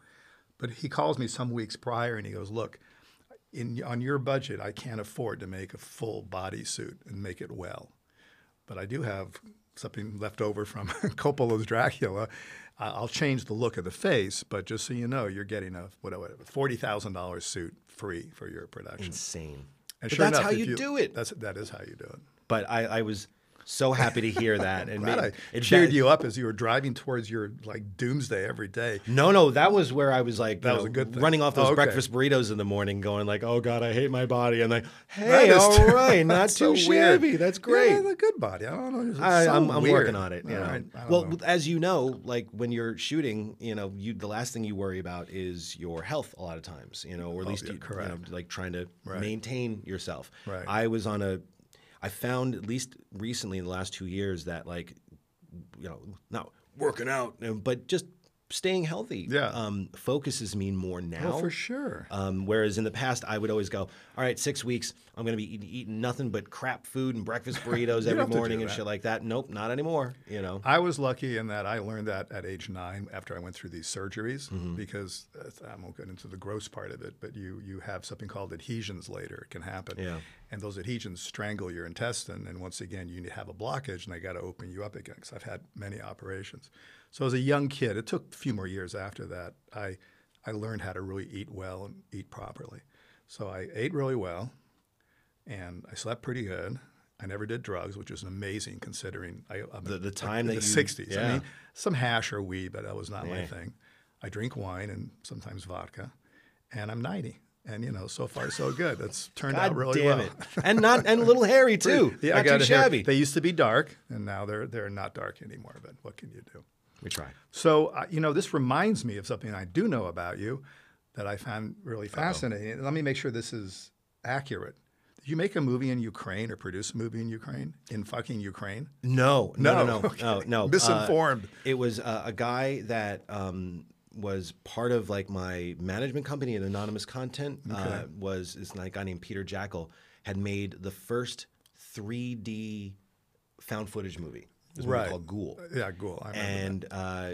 But he calls me some weeks prior, and he goes, "Look." In, on your budget, I can't afford to make a full bodysuit and make it well but I do have something left over from [LAUGHS] Coppola's Dracula. I'll change the look of the face, but just so you know, you're getting a forty thousand dollars suit free for your production. Insane. And But sure that's enough, how if you do it. That's that is how you do it. But I, I was so happy to hear that. And [LAUGHS] Glad made- I it cheered that- you up as you were driving towards your like doomsday every day. No, no, that was where I was like, That was know, a good thing. running off those Oh, okay. breakfast burritos in the morning, going like, "Oh God, I hate my body," and like, "Hey, all [LAUGHS] right, not too so weird. shabby. That's great." Yeah, the good body. I don't know. I, I'm working on it. You know. right, well, know. as you know, like when you're shooting, you know, you the last thing you worry about is your health a lot of times. You know, or at oh, least Oh, yeah, you, you know, like trying to Right. maintain yourself. Right. I was on a. I found at least recently in the last two years that like, you know, not working out, but just staying healthy Yeah. um, focuses me more now. Oh, for sure. Um, whereas in the past, I would always go, all right, six weeks, I'm going to be eating, eating nothing but crap food and breakfast [LAUGHS] burritos every have to do morning and that. shit like that. Nope, not anymore. You know, I was lucky in that I learned that at age nine after I went through these surgeries Mm-hmm. because uh, I won't get into the gross part of it, but you, you have something called adhesions later. It can happen. Yeah. And those adhesions strangle your intestine. And once again, you have a blockage and they got to open you up again because I've had many operations. So as a young kid, it took a few more years after that, I, I learned how to really eat well and eat properly. So I ate really well and I slept pretty good. I never did drugs, which is amazing considering I, I'm The- the time in that the you- '60s. yeah. I mean, some hash or weed, but that was not my thing. I drink wine and sometimes vodka, and I'm 90. And you know, so far so good. It's turned God out really damn well. it, and not and a little hairy [LAUGHS] too. Yeah, not I got too shabby. They used to be dark, and now they're they're not dark anymore. But what can you do? We try. So, uh, you know, this reminds me of something I do know about you that I found really fascinating. Let me make sure this is accurate. Did you make a movie in Ukraine or produce a movie in Ukraine? In fucking Ukraine? No, no, no, No, no, [LAUGHS] okay. no, no. Misinformed. Uh, it was uh, a guy that um, was part of like my management company at Anonymous Content. Uh, was is a guy named Petr Jákl had made the first 3D found footage movie. It was a movie Right. called Ghoul. Yeah, cool. I remember and uh,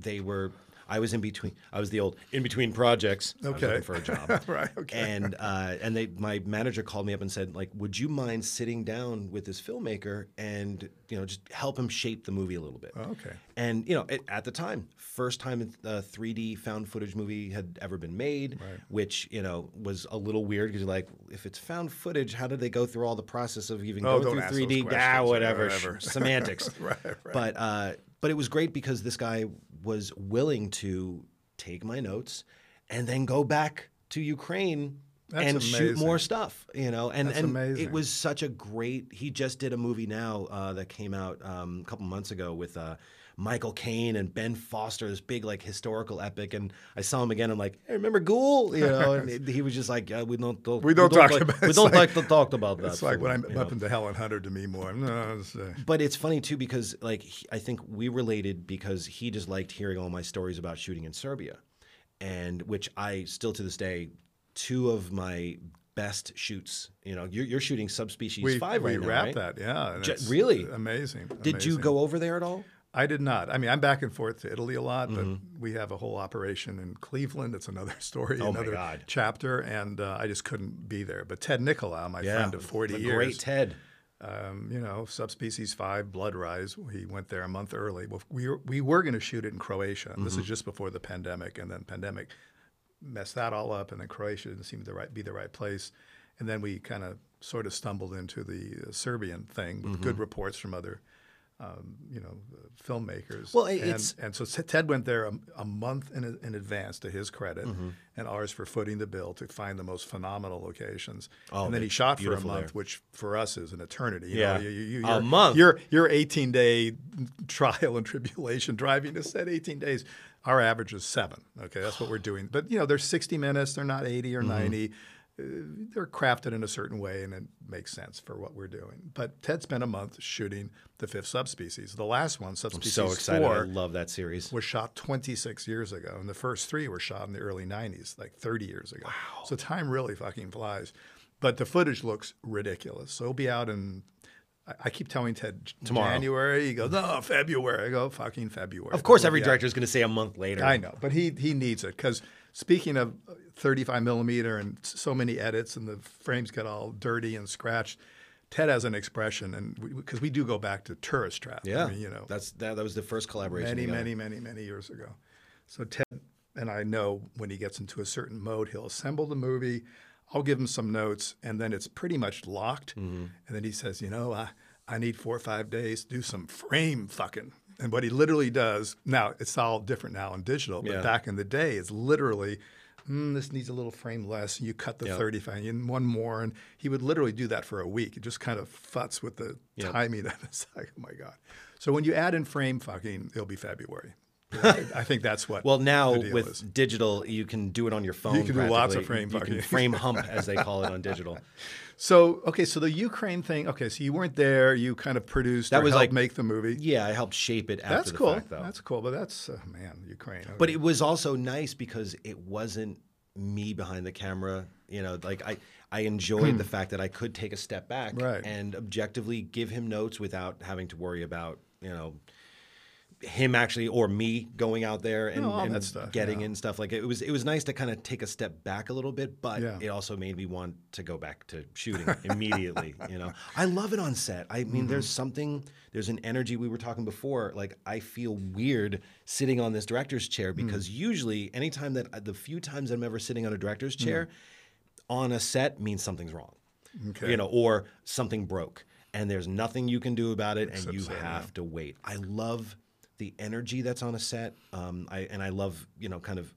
they were. I was in between. I was the old in between projects. Okay. for a job. [LAUGHS] Right, okay. And uh, and they my manager called me up and said like, would you mind sitting down with this filmmaker and you know just help him shape the movie a little bit. Okay. And you know, it, at the time, first time a 3D found footage movie had ever been made, which you know was a little weird because like, if it's found footage, how did they go through all the process of even Oh, going through 3D? Ah, whatever, whatever. semantics. [LAUGHS] Right, right. But uh, but it was great because this guy was willing to take my notes and then go back to Ukraine That's and shoot more stuff. You know, and That's and amazing. it was such a great. He just did a movie now uh, that came out um, a couple months ago with. Uh, Michael Caine and Ben Foster, this big like historical epic, and I saw him again. I'm like, hey, remember Ghoul? You know, and [LAUGHS] he was just like, yeah, we don't, talk, We don't talk like, about- we don't like- like, to talk about that. It's like when film," I'm up into Helen Hunter to me more. No, it's, uh, But it's funny too because like he- I think we related because he just liked hearing all my stories about shooting in Serbia, and which I still to this day, two of my best shoots. You know, you're, you're shooting subspecies we five we right now, wrapped right? that, yeah. it's really? amazing. Did you go over there at all? I did not. I mean, I'm back and forth to Italy a lot, but Mm-hmm. we have a whole operation in Cleveland. It's another [LAUGHS] story, Oh another chapter, and uh, I just couldn't be there. But Ted Nicolau, my friend of 40 the years, great Ted. um, you know, subspecies five, blood rise. He went there a month early. Well, we were, we were going to shoot it in Croatia. This Mm-hmm. is just before the pandemic, and then pandemic messed that all up, and then Croatia didn't seem to right, be the right place. And then we kind of sort of stumbled into the uh, Serbian thing with Mm-hmm. good reports from other, um, you know, filmmakers. Well, and, it's- and so Ted went there a, a month in, in advance to his credit, Mm-hmm. and ours for footing the bill to find the most phenomenal locations. Oh, and then he shot for a month, there. which for us is an eternity. You Yeah. know, you, you, A month. Your your 18 day trial and tribulation driving to set 18 days. Our average is seven. Okay, that's what we're doing. But you know, they're 60 minutes. They're not 80 or Mm-hmm. 90. They're crafted in a certain way, and it makes sense for what we're doing. But Ted spent a month shooting the fifth subspecies. The last one, subspecies I'm so excited. four, I love that series. was shot 26 years ago, and the first three were shot in the early 90s, like 30 years ago. Wow. So time really fucking flies. But the footage looks ridiculous. So it'll be out in, I, I keep telling Ted Tomorrow. January. He goes, no, February. I go, fucking February. Of course, every director is going to say a month later. I know, but he he needs it because speaking of 35 millimeter and so many edits and the frames get all dirty and scratched, Ted has an expression, and because we, do go back to tourist trap. Yeah, I mean, you know, that's that. That was the first collaboration. many, many, many, many years ago. So Ted and I know when he gets into a certain mode, he'll assemble the movie. I'll give him some notes, and then it's pretty much locked. Mm-hmm. And then he says, "You know, I I need four or five days to do some frame fucking." And what he literally does now, it's all different now in digital, but Yeah. back in the day, it's literally. Mm, this needs a little frame less. And you cut the Yep. 35 and one more. And he would literally do that for a week. It just kind of futz with the Yep. timing of it. [LAUGHS] It's like, oh my God. So when you add in frame fucking, it'll be February. I think that's what. Well, now with is. digital, you can do it on your phone. You can do lots of frame You can frame hump, [LAUGHS] as they call it on digital. So okay, so the Ukraine thing. Okay, so you weren't there. You kind of produced. That was helped like- make the movie. Yeah, I helped shape it after that's the cool. fact, though. That's cool. But that's uh, man, Ukraine. But it was also nice because it wasn't me behind the camera. You know, like I, I enjoyed the fact that I could take a step back Hmm. Right. and objectively give him notes without having to worry about, you know, him actually or me going out there and, No, and stuff, getting yeah. in stuff. Like it was, it was nice to kind of take a step back a little bit, but Yeah. it also made me want to go back to shooting [LAUGHS] immediately. You know, I love it on set. I mean, there's Mm-hmm. something, there's an energy. We were talking before. Like I feel weird sitting on this director's chair Mm. because usually, anytime that the few times I'm ever sitting on a director's Mm. chair on a set means something's wrong. Okay. You know, or something broke, and there's nothing you can do about it, and you yeah. have to wait. I love the energy that's on a set. Um, I and I love you know kind of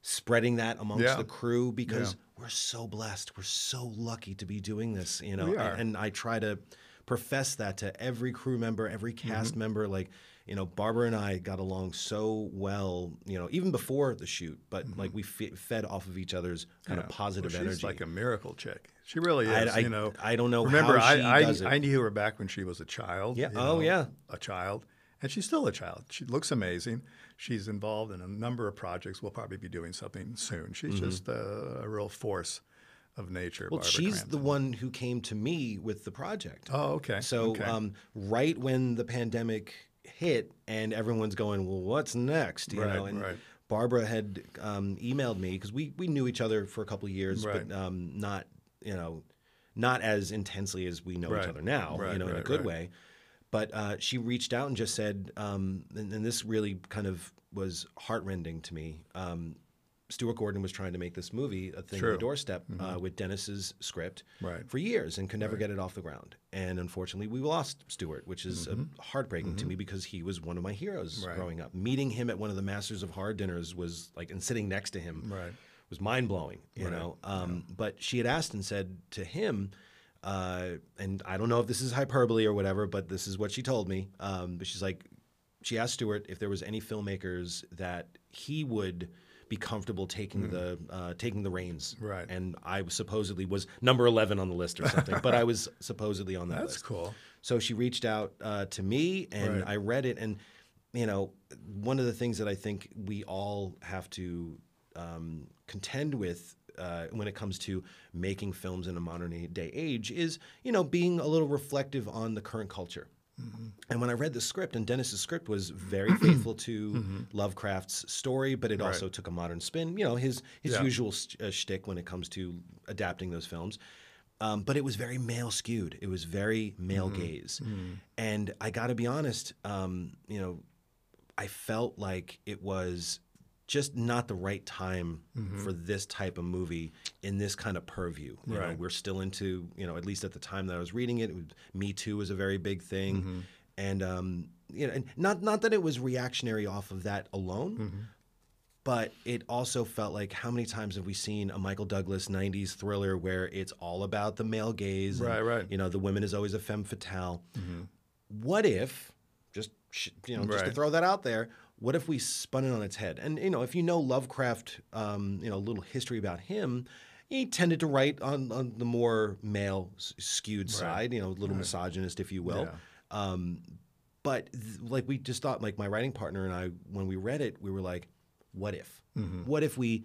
spreading that amongst Yeah. the crew because we're so blessed. We're so lucky to be doing this. You know, are. and I try to profess that to every crew member, every Mm-hmm. cast member. Like, you know, Barbara and I got along so well. You know, even before the shoot, but like we fe- fed off of each other's kind Mm-hmm. Yeah. of positive Well, energy. She's like a miracle chick. She really is. I- I- you know, I don't know Remember, how I, she I, does it. I knew her back when she was a child. Yeah. Oh, know, yeah. A child, and she's still a child. She looks amazing. She's involved in a number of projects. We'll probably be doing something soon. She's just a, a real force of nature. Mm-hmm. well, Barbara she's the one who came to me with the project. Oh, okay. So okay. um, right when the pandemic hit and everyone's going, well, what's next? You Right, know, and right. Barbara had um, emailed me because we, we knew each other for a couple of years, Right. but um, not you know not as intensely as we know each other now. you know, in a good right. way. But uh, she reached out and just said, um, and, and this really kind of was heartrending to me. Um, Stuart Gordon was trying to make this movie, A Thing on True. Mm-hmm. the Doorstep, uh, with Dennis's script Right. for years and could never get it off the ground. And unfortunately, we lost Stuart, which is uh, heartbreaking to me because he was one of my heroes Mm-hmm. Right. growing up. Meeting him at one of the Masters of Horror dinners was like, and sitting next to him Right. was mind blowing, you know. Um, But she had asked and said to him, uh, and I don't know if this is hyperbole or whatever, but this is what she told me. Um, but she's like, she asked Stuart if there was any filmmakers that he would be comfortable taking the uh, taking the reins. Right. And I supposedly was number eleven on the list or something, but I [LAUGHS] was supposedly on that That's list. cool. So she reached out uh, to me, and Right. I read it. And you know, one of the things that I think we all have to um, contend with uh, when it comes to making films in a modern day age is, you know, being a little reflective on the current culture. And when I read the script, and Dennis's script was very [CLEARS THROAT] faithful to Lovecraft's story, but it also took a modern spin. You know, his his Yeah. usual st- uh, shtick when it comes to adapting those films. Um, but it was very male skewed. It was very male gaze, and I got to be honest. Um, you know, I felt like it was just not the right time for this type of movie in this kind of purview. You know, Right. we're still into, you know, at least at the time that I was reading it, it was, Me Too was a very big thing, and um, you know, and not not that it was reactionary off of that alone. Mm-hmm. But it also felt like how many times have we seen a Michael Douglas '90s thriller where it's all about the male gaze, and, Right, right. You know, the woman is always a femme fatale. What if, just sh- you know, just to throw that out there, what if we spun it on its head? And you know, if you know Lovecraft, um, you know, a little history about him, he tended to write on, on the more male skewed side, you know, a little misogynist, if you will. Yeah. Um, but th- like we just thought, like my writing partner and I, when we read it, we were like, what if? Mm-hmm. What if we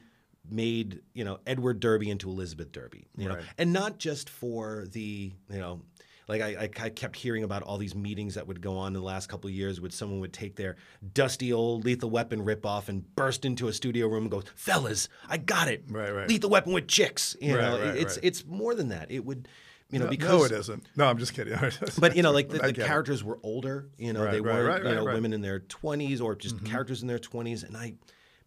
made you know Edward Derby into Elizabeth Derby? You know, and not just for the you know. Like I, I, I kept hearing about all these meetings that would go on in the last couple of years, where someone would take their dusty old Lethal Weapon ripoff and burst into a studio room and go, "Fellas, I got it! Right, right. Lethal Weapon with chicks." You Right, know, right, it's right. it's more than that. It would, you know, No, because no, it isn't. No, I'm just kidding. [LAUGHS] but you know, like the, the get it. characters were older. You know, Right, they right, weren't right, you know women in their twenties or just characters in their twenties. And I,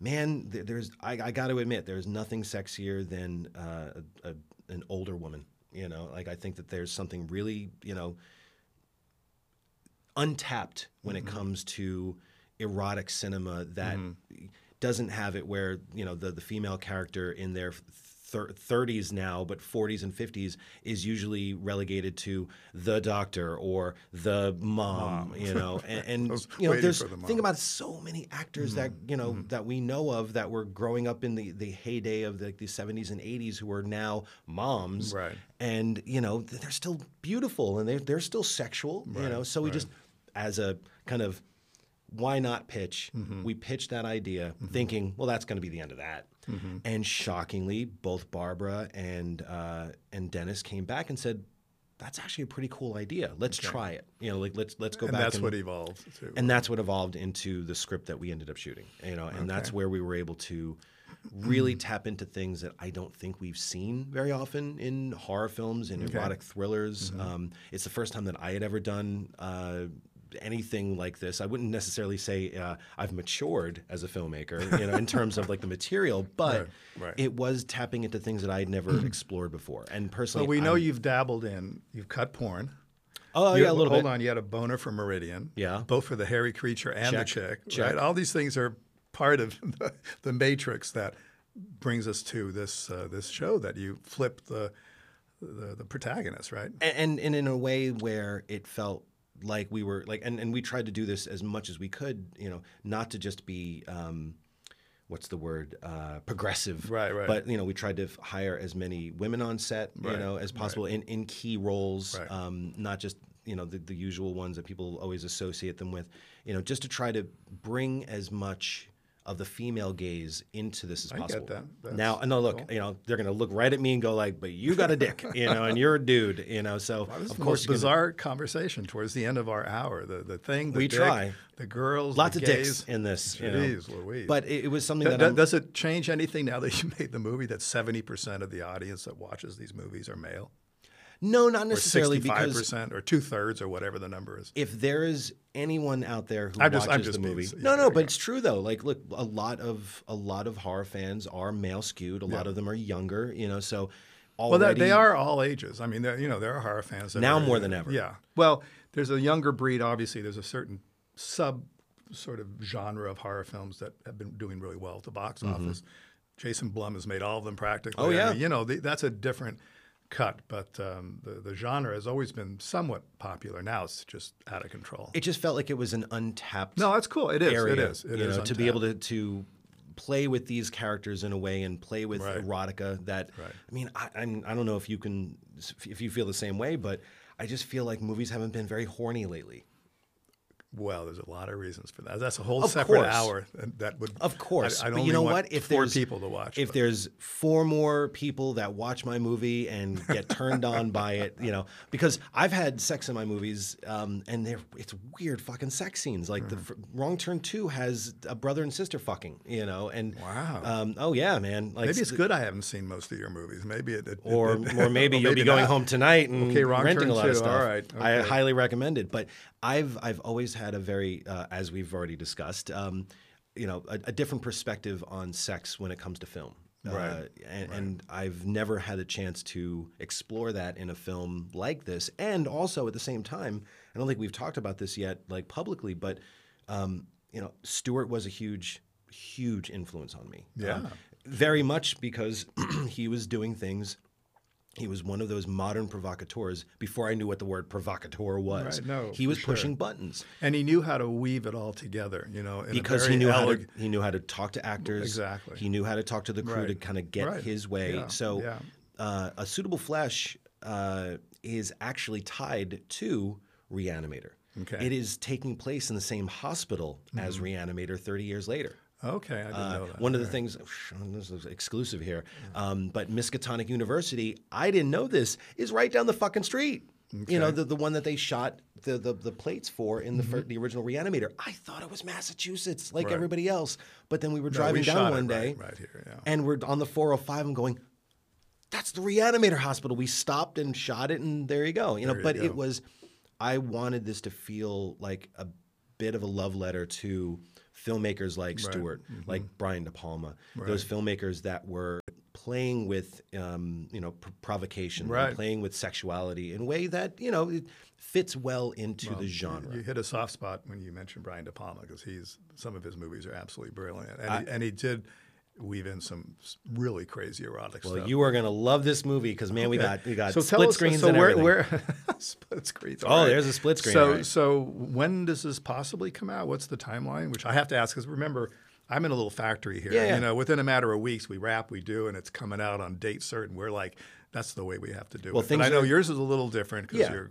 man, there's I, I got to admit, there's nothing sexier than uh, a, a, an older woman. You know, like I think that there's something really you know untapped when it mm-hmm. comes to erotic cinema that mm-hmm. doesn't have it where you know the the female character in their thir- 30s now, but 40s and 50s is usually relegated to the doctor or the mom, you know. [LAUGHS] And, and you know, there's the think about so many actors that you know that we know of that were growing up in the the heyday of the, the 70s and 80s who are now moms, Right. And you know, they're still beautiful and they're they're still sexual, you know. So we just as a kind of why not pitch? Mm-hmm. We pitched that idea thinking, well, that's going to be the end of that. Mm-hmm. And shockingly, both Barbara and uh, and Dennis came back and said, "That's actually a pretty cool idea. Let's try it. You know, like let's let's go and back." that's and, what evolved to. and that's what evolved into the script that we ended up shooting. You know, and that's where we were able to really tap into things that I don't think we've seen very often in horror films and erotic thrillers. Um, it's the first time that I had ever done. Uh, anything like this i wouldn't necessarily say uh, i've matured as a filmmaker you know in terms of like the material [LAUGHS] but Right, right. it was tapping into things that i'd never [CLEARS THROAT] explored before and personally Well, we know I'm- you've dabbled in, you've cut porn. oh You- yeah a little hold bit on, you had a boner for Meridian. Yeah. Both for the hairy creature and the chick. check. Right? All these things are part of [LAUGHS] the, the matrix that brings us to this uh, this show that you flip the, the the protagonist, right? and, and and in a way where it felt like we were like and, and we tried to do this as much as we could you know not to just be um, what's the word uh, progressive Right, right. but you know we tried to f- hire as many women on set you know as possible in, in key roles Right. um, not just you know the, the usual ones that people always associate them with you know just to try to bring as much of the female gaze into this as I get possible. that. That's now, no, look, you know, they're gonna look right at me and go like, "But you got a dick," [LAUGHS] you know, and you're a dude, you know. So is of course, you're gonna- bizarre conversation towards the end of our hour. The the thing, the We dick, try. the girls, lots the of gays. dicks in this. You know. Louise. But it, it was something that th- I'm, does it change anything now that you [LAUGHS] made the movie that seventy percent of the audience that watches these movies are male, no, not or necessarily because percent, or two thirds, or whatever the number is? if there is anyone out there who I'm watches just- I'm just the movie, yeah, no, no, but it's true though. Like, look, a lot of a lot of horror fans are male skewed. A lot of them are younger, you know. So Well, already, that, they are all ages. I mean, you know, there are horror fans Now are- more than ever. Yeah. Well, there's a younger breed. Obviously, there's a certain sub sort of genre of horror films that have been doing really well at the box office. Jason Blum has made all of them practically. Mm-hmm. Oh, I yeah. mean, you know, the, that's a different cut, but um, the the genre has always been somewhat popular. Now it's just out of control. It just felt like it was an untapped no, that's cool. It is. area. It is. It you is know, to be able to to play with these characters in a way and play with Right. erotica that Right. I mean I I'm, I don't know if you can if you feel the same way but I just feel like movies haven't been very horny lately. Well, there's a lot of reasons for that. That's a whole Of separate course. hour that would. Of course, I, I'd but you know want what? If four there's people to watch, if but- there's four more people that watch my movie and get turned on by it, you know, [LAUGHS] because I've had sex in my movies, um, and they're it's weird fucking sex scenes. Like the Mm-hmm. f- Wrong Turn Two has a brother and sister fucking, you know, and Wow. um, oh yeah, man, like Maybe it's good I haven't seen most of your movies. Maybe it, it or it- or maybe [LAUGHS] you'll be going not. home tonight and Okay, Wrong renting Turn a lot of stuff. All right, I highly recommend it. But I've I've always had a very, uh, as we've already discussed, um, you know, a, a different perspective on sex when it comes to film. Uh, Right, and, and I've never had a chance to explore that in a film like this. And also at the same time, I don't think we've talked about this yet, like publicly, but um, you know, Stuart was a huge, huge influence on me. Yeah. Um, very much because [CLEARS THROAT] he was doing things. He was one of those modern provocateurs before I knew what the word provocateur was. Right, no, he was sure. pushing buttons And he knew how to weave it all together, you know, in because a he knew how to he knew how to talk to actors. Exactly. He knew how to talk to the crew to kind of get Right. his way. Yeah, So, yeah. uh, a suitable flesh uh, is actually tied to Reanimator. Okay. Mm-hmm. It is taking place in the same hospital as Reanimator 30 years later. Okay, I didn't Uh, know that. one of the things, [SIGHS] this is exclusive here, um, but Miskatonic University, I didn't know this, is right down the fucking street. You know, the, the one that they shot the, the, the plates for in the fir- the original Reanimator. I thought it was Massachusetts, like Mm-hmm. Right. everybody else. But then we were No, driving we down one day, right here, yeah. and we're on the 405 and going, that's the Reanimator Hospital. We stopped and shot it, and there you go. You know, you but go. it was, I wanted this to feel like a bit of a love letter to filmmakers like Stuart, Mm-hmm. like Brian De Palma, those filmmakers that were playing with, um, you know, pr- provocation, Right. playing with sexuality in a way that you know it fits well into the genre. You hit a soft spot when you mentioned Brian De Palma because he's some of his movies are absolutely brilliant, and, he, and he did weave in some really crazy erotic Well, stuff. Well, you are gonna love this movie because man, we got we got so split us, screens so and where, everything. where [LAUGHS] split screens. Oh, right. there's a split screen, So, right. so when does this possibly come out? What's the timeline? Which I have to ask because remember, I'm in a little factory here. Yeah, yeah. You know, within a matter of weeks, we wrap, we do, and it's coming out on date certain. We're like, that's the way we have to do Well, it. But I know are- yours is a little different because yeah. you're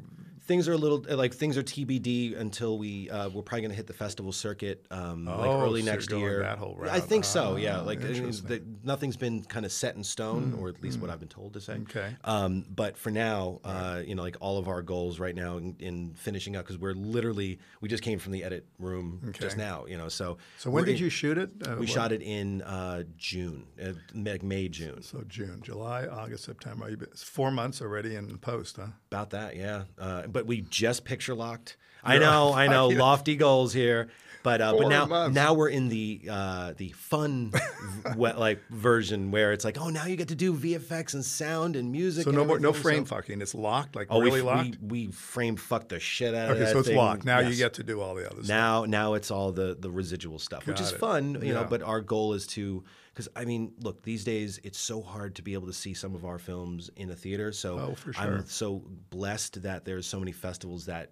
Things are a little like things are TBD until we uh, we're probably gonna hit the festival circuit um, like Oh, early so next going year. that whole I think so. Yeah, Ah, like I mean, interesting. Hmm. the, nothing's been kind of set in stone, or at least what I've been told to say. Okay. Um, but for now, uh, you know, like all of our goals right now in, in finishing up because we're literally we just came from the edit room just now. You know, so So when did in- you shoot it? Uh, We what- shot it in uh, June, uh, May June. So June, July, August, September. It's four months already in post, huh? About that, yeah. Uh, but we just picture locked. I know, [LAUGHS] I know, [LAUGHS] lofty goals here. But uh, but now months. now we're in the uh, the fun [LAUGHS] v- like version where it's like oh now you get to do VFX and sound and music. So and no more, no frame So- fucking. It's locked, like Oh, really we, locked. we we frame fuck the shit out of okay, so it's thing. locked. Now you get to do all the other stuff. Now, now it's all the the residual stuff, which is it. fun, you know. But our goal is to, because I mean, look, these days it's so hard to be able to see some of our films in a theater. So Oh, for sure. I'm so blessed that there's so many festivals that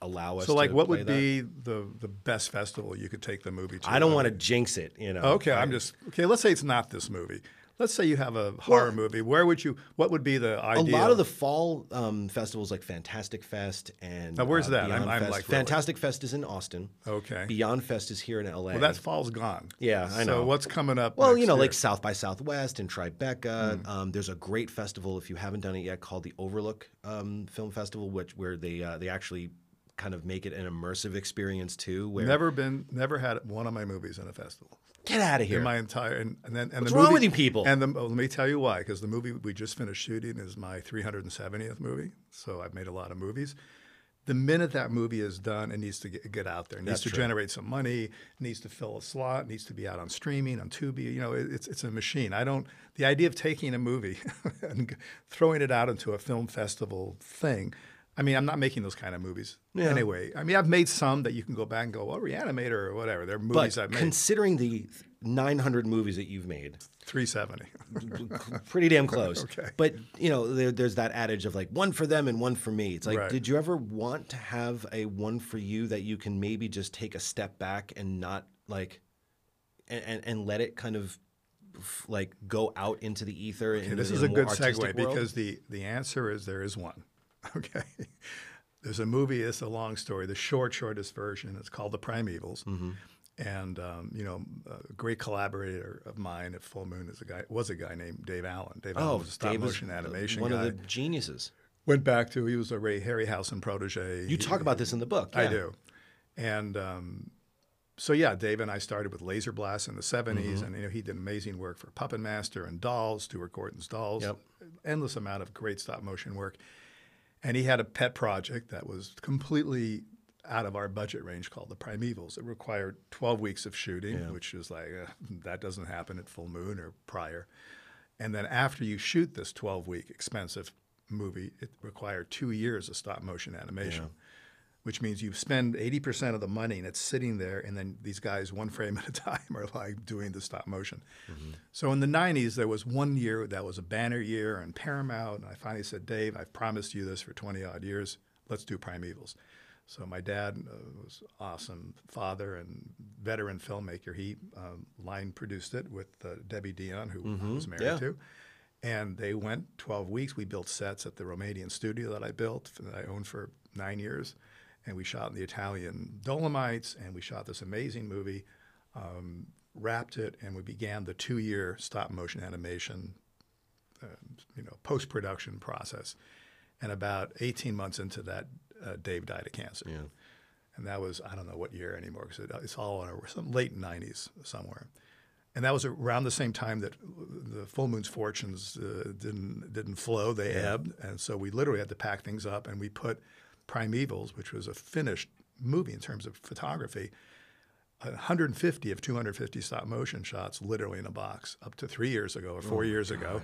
allow us. To So, like, what would that. be the the best festival you could take the movie to? I don't want to jinx it, you know. Okay, I'm just okay. Let's say it's not this movie. Let's say you have a horror movie. Where would you? What would be the idea? A lot of the fall um, festivals like Fantastic Fest and Now, where's uh, that? I'm- Beyond I'm, Fest. like, really- Fantastic Fest is in Austin. Okay. Beyond Fest is here in LA. well, that fall's gone. Yeah, I know. So what's coming up? Well, you know, year? like South by Southwest and Tribeca. Hmm. Um, there's a great festival if you haven't done it yet called the Overlook um, Film Festival, which where they uh, they actually kind of make it an immersive experience too. Where never been, never had one of my movies in a festival. Get out of here. In my entire and, and then and What's the wrong movie, with you people? And the, oh, let me tell you why. Because the movie we just finished shooting is my 370th movie. So I've made a lot of movies. The minute that movie is done, it needs to get, get out there. It needs That's to true. generate some money. Needs to fill a slot. Needs to be out on streaming, on Tubi. You know, it, it's it's a machine. I don't. The idea of taking a movie [LAUGHS] and throwing it out into a film festival thing. I mean, I'm not making those kind of movies anyway. I mean, I've made some that you can go back and go, well, Reanimator or whatever. They're movies but I've made. considering the 900 movies that you've made, 370. [LAUGHS] pretty damn close. Okay. But you know, there, there's that adage of like one for them and one for me. It's like, Right. did you ever want to have a one for you that you can maybe just take a step back and not like, and and, and let it kind of like go out into the ether? Okay, this is a good segue world? because the, the answer is there is one. [LAUGHS] Okay. There's a movie, it's a long story, the short, shortest version. It's called The Primevals. Mm-hmm. And, um, you know, a great collaborator of mine at Full Moon is a guy, was a guy named Dave Allen. Dave Allen oh, was a stop Dave motion animation guy. one guy. of the geniuses. Went back to, he was a Ray Harryhausen protege. You talk about this in the book. I do. And um, so yeah, Dave and I started with Laser Blast in the 70s, Mm-hmm. and you know he did amazing work for Puppet Master and Dolls, Stuart Gordon's Dolls, Yep. endless amount of great stop motion work. And he had a pet project that was completely out of our budget range called the Primevals. It required 12 weeks of shooting, which is like uh, that doesn't happen at Full Moon or prior. And then after you shoot this 12 week expensive movie, it required two years of stop motion animation, which means you spend 80% of the money and it's sitting there. And then these guys, one frame [LAUGHS] at a time, are like doing the stop motion. So in the 90s, there was one year that was a banner year and Paramount. And I finally said, Dave, I've promised you this for 20 odd years. Let's do Primevals. So my dad uh, was awesome father and veteran filmmaker. He um, line produced it with uh, Debbie Dion, who I was married yeah. to. And they went 12 weeks. We built sets at the Romanian studio that I built, that I owned for nine years. And we shot in the Italian Dolomites, and we shot this amazing movie, um, wrapped it, and we began the two year stop motion animation uh, you know, post production process. And about 18 months into that, uh, Dave died of cancer. Yeah. And that was, I don't know what year anymore, because it, it's all in our, some late 90s somewhere. And that was around the same time that the Full Moon's fortunes uh, didn't didn't flow; they ebbed, and so we literally had to pack things up. And we put Primevals, which was a finished movie in terms of photography, 150 of 250 stop motion shots, literally in a box, up to three years ago or four years ago,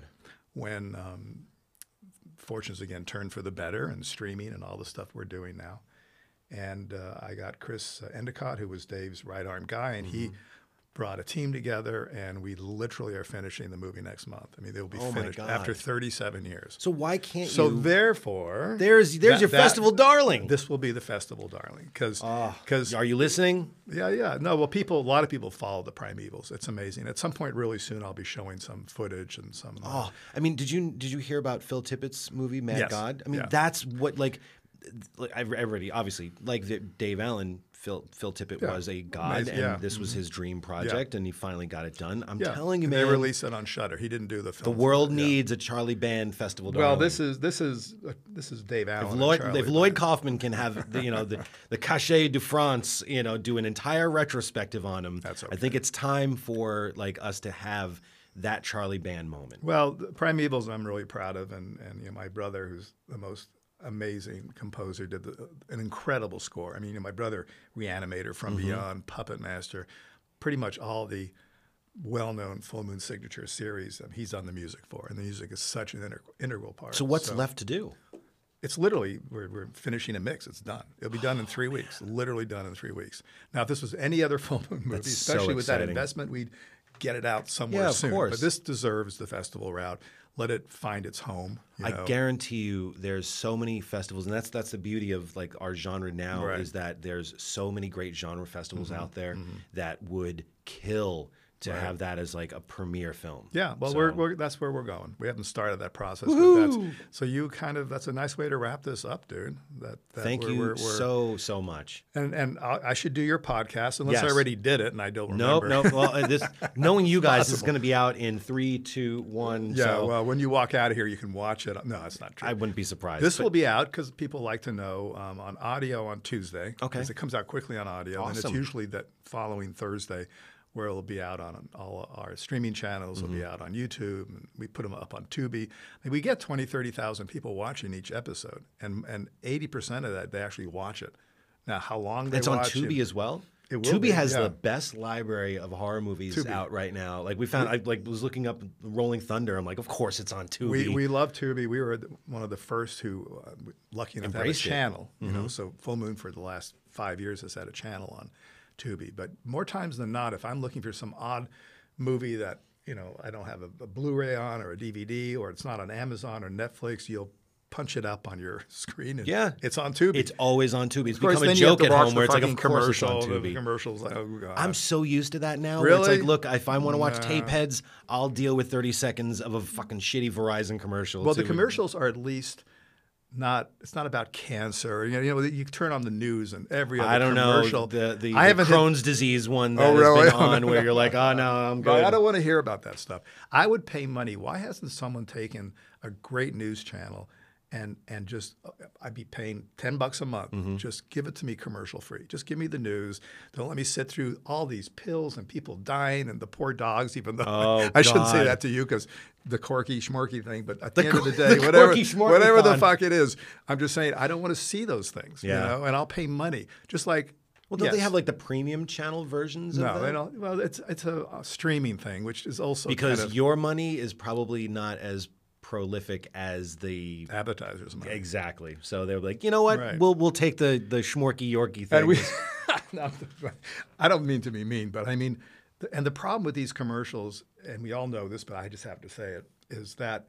when um, fortunes again turned for the better and streaming and all the stuff we're doing now. And uh, I got Chris Endicott, who was Dave's right arm guy, and he brought a team together, and we literally are finishing the movie next month. I mean, they'll be Oh finished after 37 years. So why can't So you? therefore, there's there's that- your that- festival, darling. This will be the festival, darling, because because ah, Are you listening? yeah, yeah. No, well, people, a lot of people follow the Primevals. It's amazing. At some point, really soon, I'll be showing some footage and some. Oh, I mean, did you did you hear about Phil Tippett's movie Mad Yes. God? I mean, Yeah. that's what like, like I've already obviously like Dave Allen. Phil Phil Tippett Yeah. was a god, Amazing, and yeah. this was his dream project, and he finally got it done. I'm yeah. telling you, man, they released it on Shudder. He didn't do the film. the world Yeah. needs a Charlie Band festival. Well, this is this is uh, this is Dave Allen. If Lloyd, if Lloyd Kaufman can have the, you know the [LAUGHS] the Cachet de France, you know, do an entire retrospective on him, That's I think it's time for like us to have that Charlie Band moment. Well, Primevals, I'm really proud of, and and you know, my brother, who's the most amazing composer, did the, an incredible score. I mean, you know, my brother, Reanimator, From Mm-hmm. Beyond, Puppet Master, pretty much all the well-known Full Moon Signature series. Um, he's done the music for, and the music is such an integral, integral part. So what's left to do? It's literally we're, we're finishing a mix. It's done. It'll be done in three weeks. [SIGHS] Literally done in three weeks. Now, if this was any other [LAUGHS] full moon movie, That's so especially with that investment, we'd get it out somewhere Yeah, of soon. course. But this deserves the festival route. Let it find its home. I know. guarantee you, there's so many festivals, and that's that's the beauty of like our genre now Right. Mm-hmm. is that there's so many great genre festivals out there that would kill to have that as like a premiere film. Yeah, well, So- we're, we're that's where we're going. We haven't started that process, but that's so you kind of that's a nice way to wrap this up, dude. That, that Thank we're- you we're- so so much. And and I, I should do your podcast unless I already did it and I don't Nope, remember. nope. Well, uh, this [LAUGHS] knowing you guys is going to be out in three, two, one. Yeah, so well, when you walk out of here, you can watch it. No, that's not true. I wouldn't be surprised. This will be out because people like to know um, on audio on Tuesday. Okay. Because it comes out quickly on audio, and it's usually that following Thursday where it'll be out on all our streaming channels. It'll be Mm-hmm. out on YouTube. And we put them up on Tubi. And we get 20, 30,000 people watching each episode, and and 80% of that they actually watch it. Now, how long they It's on Tubi it, as well. It will Tubi be, has yeah. the best library of horror movies Tubi. out right now. Like we found, I like was looking up Rolling Thunder. I'm like, of course it's on Tubi. We, we love Tubi. We were one of the first who, uh, lucky enough Embraced to have a channel. You know, so Full Moon for the last five years has had a channel on Tubi. But more times than not, if I'm looking for some odd movie that you know I don't have a, a Blu-ray on or a DVD or it's not on Amazon or Netflix, you'll punch it up on your [LAUGHS] screen. And Yeah. it's on Tubi. it's always on Tubi. It's of course, become a then you have joke at home where it's like, a commercial. it's on commercial. The Tubi. commercials, like, oh god. I'm so used to that now. Where it's like, look, if I want to watch Tapeheads, I'll deal with 30 seconds of a fucking shitty Verizon commercial. Well, the commercials are at least not. It's not about cancer. You know, you know, you turn on the news and every other I don't know the the, I the haven't hit- Crohn's disease one that Oh, has really? been [LAUGHS] on where you're like, oh no, I'm good. I don't want to hear about that stuff. I would pay money. Why hasn't someone taken a great news channel and and just I'd be paying ten bucks a month. Mm-hmm. Just give it to me commercial free. Just give me the news. Don't let me sit through all these pills and people dying and the poor dogs. Even though [LAUGHS] Oh, I shouldn't say that to you because the corky schmorky thing. But at the, The end of the day, the whatever whatever the fuck it is, I'm just saying I don't want to see those things. Yeah. You know, and I'll pay money. Just like well, don't they have like the premium channel versions? of no, they don't. Well, it's it's a, a streaming thing, which is also because kind of your money is probably not as prolific as the advertisers. money. exactly. So they're like, you know what? Right. We'll we'll take the the schmorky yorkie thing. We, [LAUGHS] No, I don't mean to be mean, but I mean, and the problem with these commercials, and we all know this, but I just have to say it, is that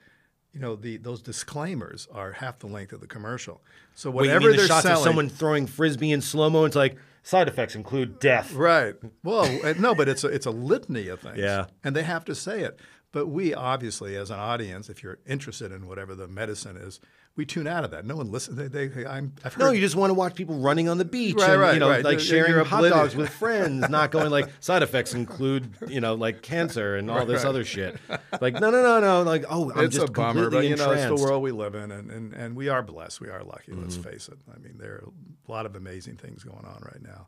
you know the those disclaimers are half the length of the commercial. So Wait, whatever mean the they're shots selling, of someone throwing frisbee in slow mo? It's like side effects include death. Right. Well, no, but it's a, it's a litany of things. Yeah. And they have to say it. But we obviously, as an audience, if you're interested in whatever the medicine is, we tune out of that. No one listens. They, they, I'm, I've No, you just want to watch people running on the beach Right, and right, you know, right. like sharing hot dogs with friends, not going like [LAUGHS] side effects include you know like cancer and all this right. other shit. [LAUGHS] Like no, no, no, no. Like oh, I'm it's just a bummer, but you know, it's the world we live in, and, and, and we are blessed. We are lucky. Let's Mm-hmm. face it. I mean, there are a lot of amazing things going on right now,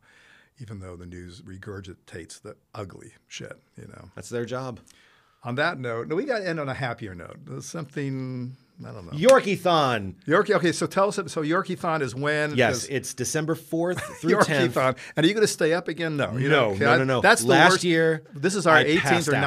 even though the news regurgitates the ugly shit. You know. That's their job. On that note, no, we got to end on a happier note. Something I don't know. Yorkie-thon. Yorkie. Okay, so tell us. So Yorkie-thon is when? Yes, it's December fourth [LAUGHS] through tenth. Yorkie-thon. And are you going to stay up again? No. You No, know, okay, no, I- no, no. That's the Last year, This is our 18th or out.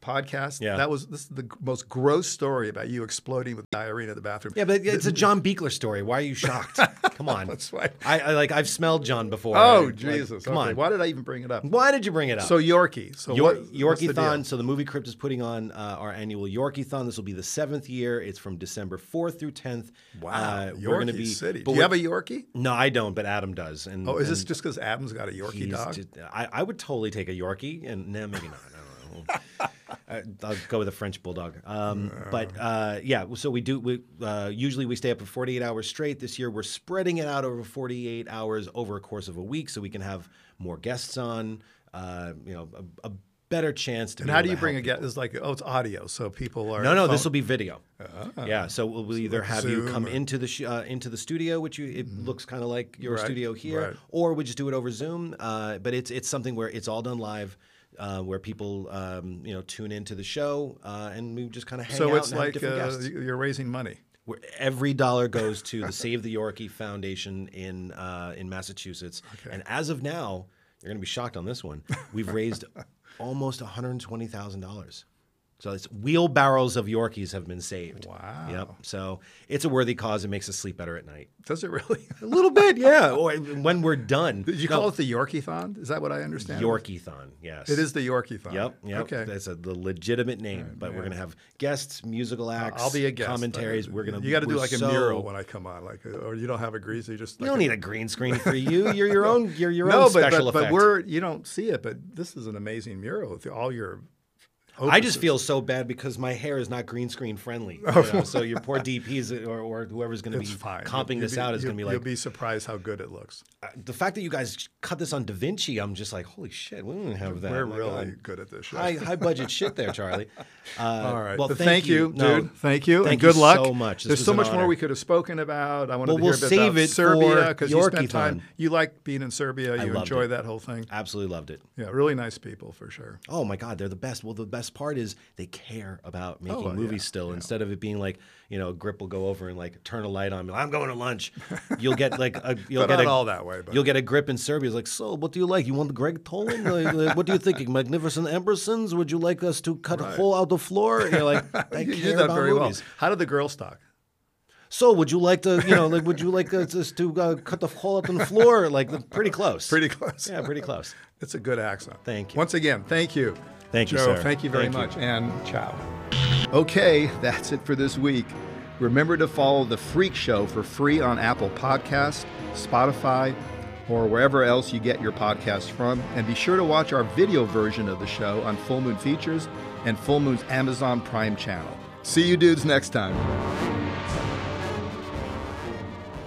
19th podcast. Yeah. That was this is the most gross story about you exploding with diarrhea in the bathroom. Yeah, but it's a John Buechler story. Why are you shocked? [LAUGHS] Come on. That's right. I, I like I've smelled John before. Oh Like, Jesus! come Okay, on. Why did I even bring it up? Why did you bring it up? So Yorkie. So Yor- what, what's the? Yorkie-thon. So the movie Crypt is putting on uh, our annual Yorkie-thon. This will be the seventh year. It's from December fourth through tenth. Wow, Uh, Yorkie we're going to be. City. but Do you have a Yorkie? No, I don't, but Adam does. And Oh, is this just because Adam's got a Yorkie dog? just- I, I would totally take a Yorkie, and no, maybe not. I don't know. Uh, I'll go with a French bulldog. Um, but uh, yeah, so we do. We uh, usually we stay up for 48 hours straight. This year we're spreading it out over 48 hours over a course of a week, so we can have more guests on. Uh, you know, a, a better chance to. and how do you bring a guest? It's like oh, it's audio, so people are no, no, this will be video. yeah, so we'll, we'll either like have you come or- into the sh- uh, into the studio, which you, it looks kind of like your Right, studio here, right. or we just do it over Zoom. Uh, but it's it's something where it's all done live, uh, where people um, you know tune into the show, uh, and we just kind of hang So out it's and have like different uh, guests. you're raising money. Where every dollar goes to the [LAUGHS] Save the Yorkie Foundation in uh, in Massachusetts, and as of now, you're going to be shocked on this one. We've raised [LAUGHS] almost 120 thousand dollars. So it's wheelbarrows of Yorkies have been saved. Wow. Yep. So it's a worthy cause. It makes us sleep better at night. Does it really? [LAUGHS] A little bit, yeah. Or when we're done. Did you No, call it the Yorkie-thon? Is that what I understand? Yorkie-thon? Yes. It is the Yorkie-thon. Yep, yep. Okay. That's a, the legitimate name. but we're gonna have guests, musical acts. I'll be a guest. Commentaries. We're gonna. You got to do like a mural when I come on, like, or you don't have a grease. You just You don't a- need a green screen for you. You're your [LAUGHS] own. You're your no, own but special but, but we're you don't see it, but this is an amazing mural with all your. I just feel so bad because my hair is not green screen friendly. you [LAUGHS] know, so your poor DPs or, or whoever's going to be fine. comping You'll this be- out is going to be like. You'll be surprised how good it looks. uh, the fact that you guys cut this on DaVinci. I'm just like, holy shit, we don't have that. We're My really God. good at this show. high high budget shit there, Charlie. [LAUGHS] Uh, All right. Well, But thank, you, No, dude. Thank you. thank and good you luck. so much. This There's so much more we could have spoken about. I wanted Well, to we'll hear a bit save about it Serbia because you spent time. You like being in Serbia. You enjoy that whole thing. Absolutely loved it. Yeah, really nice people for sure. Oh my God, they're the best. Well, the best part is they care about making Oh, movies yeah, still. Instead of it being like, you know, a Grip will go over and like turn a light on. me, I'm going to lunch. [LAUGHS] You'll get like a, you'll get not a, all that way, but- You'll get a Grip in Serbia. It's like, so what do you like? You want Gregg Toland? Like, what do you thinking? [LAUGHS] Magnificent Ambersons? Would you like us to cut a hole out the floor? And you're like, [LAUGHS] I you care did that about very movies. well. How did the girls talk? So would you like to, you know, like would you like us us to uh, cut the hole out on the floor? Like pretty close. Pretty close. Yeah, pretty close. It's a good accent. Thank you. Once again, thank you. Thank you, Joe. sir. Thank you very Thank you. much. And ciao. Okay, that's it for this week. Remember to follow The Freak Show for free on Apple Podcasts, Spotify, or wherever else you get your podcasts from. And be sure to watch our video version of the show on Full Moon Features and Full Moon's Amazon Prime channel. See you dudes next time.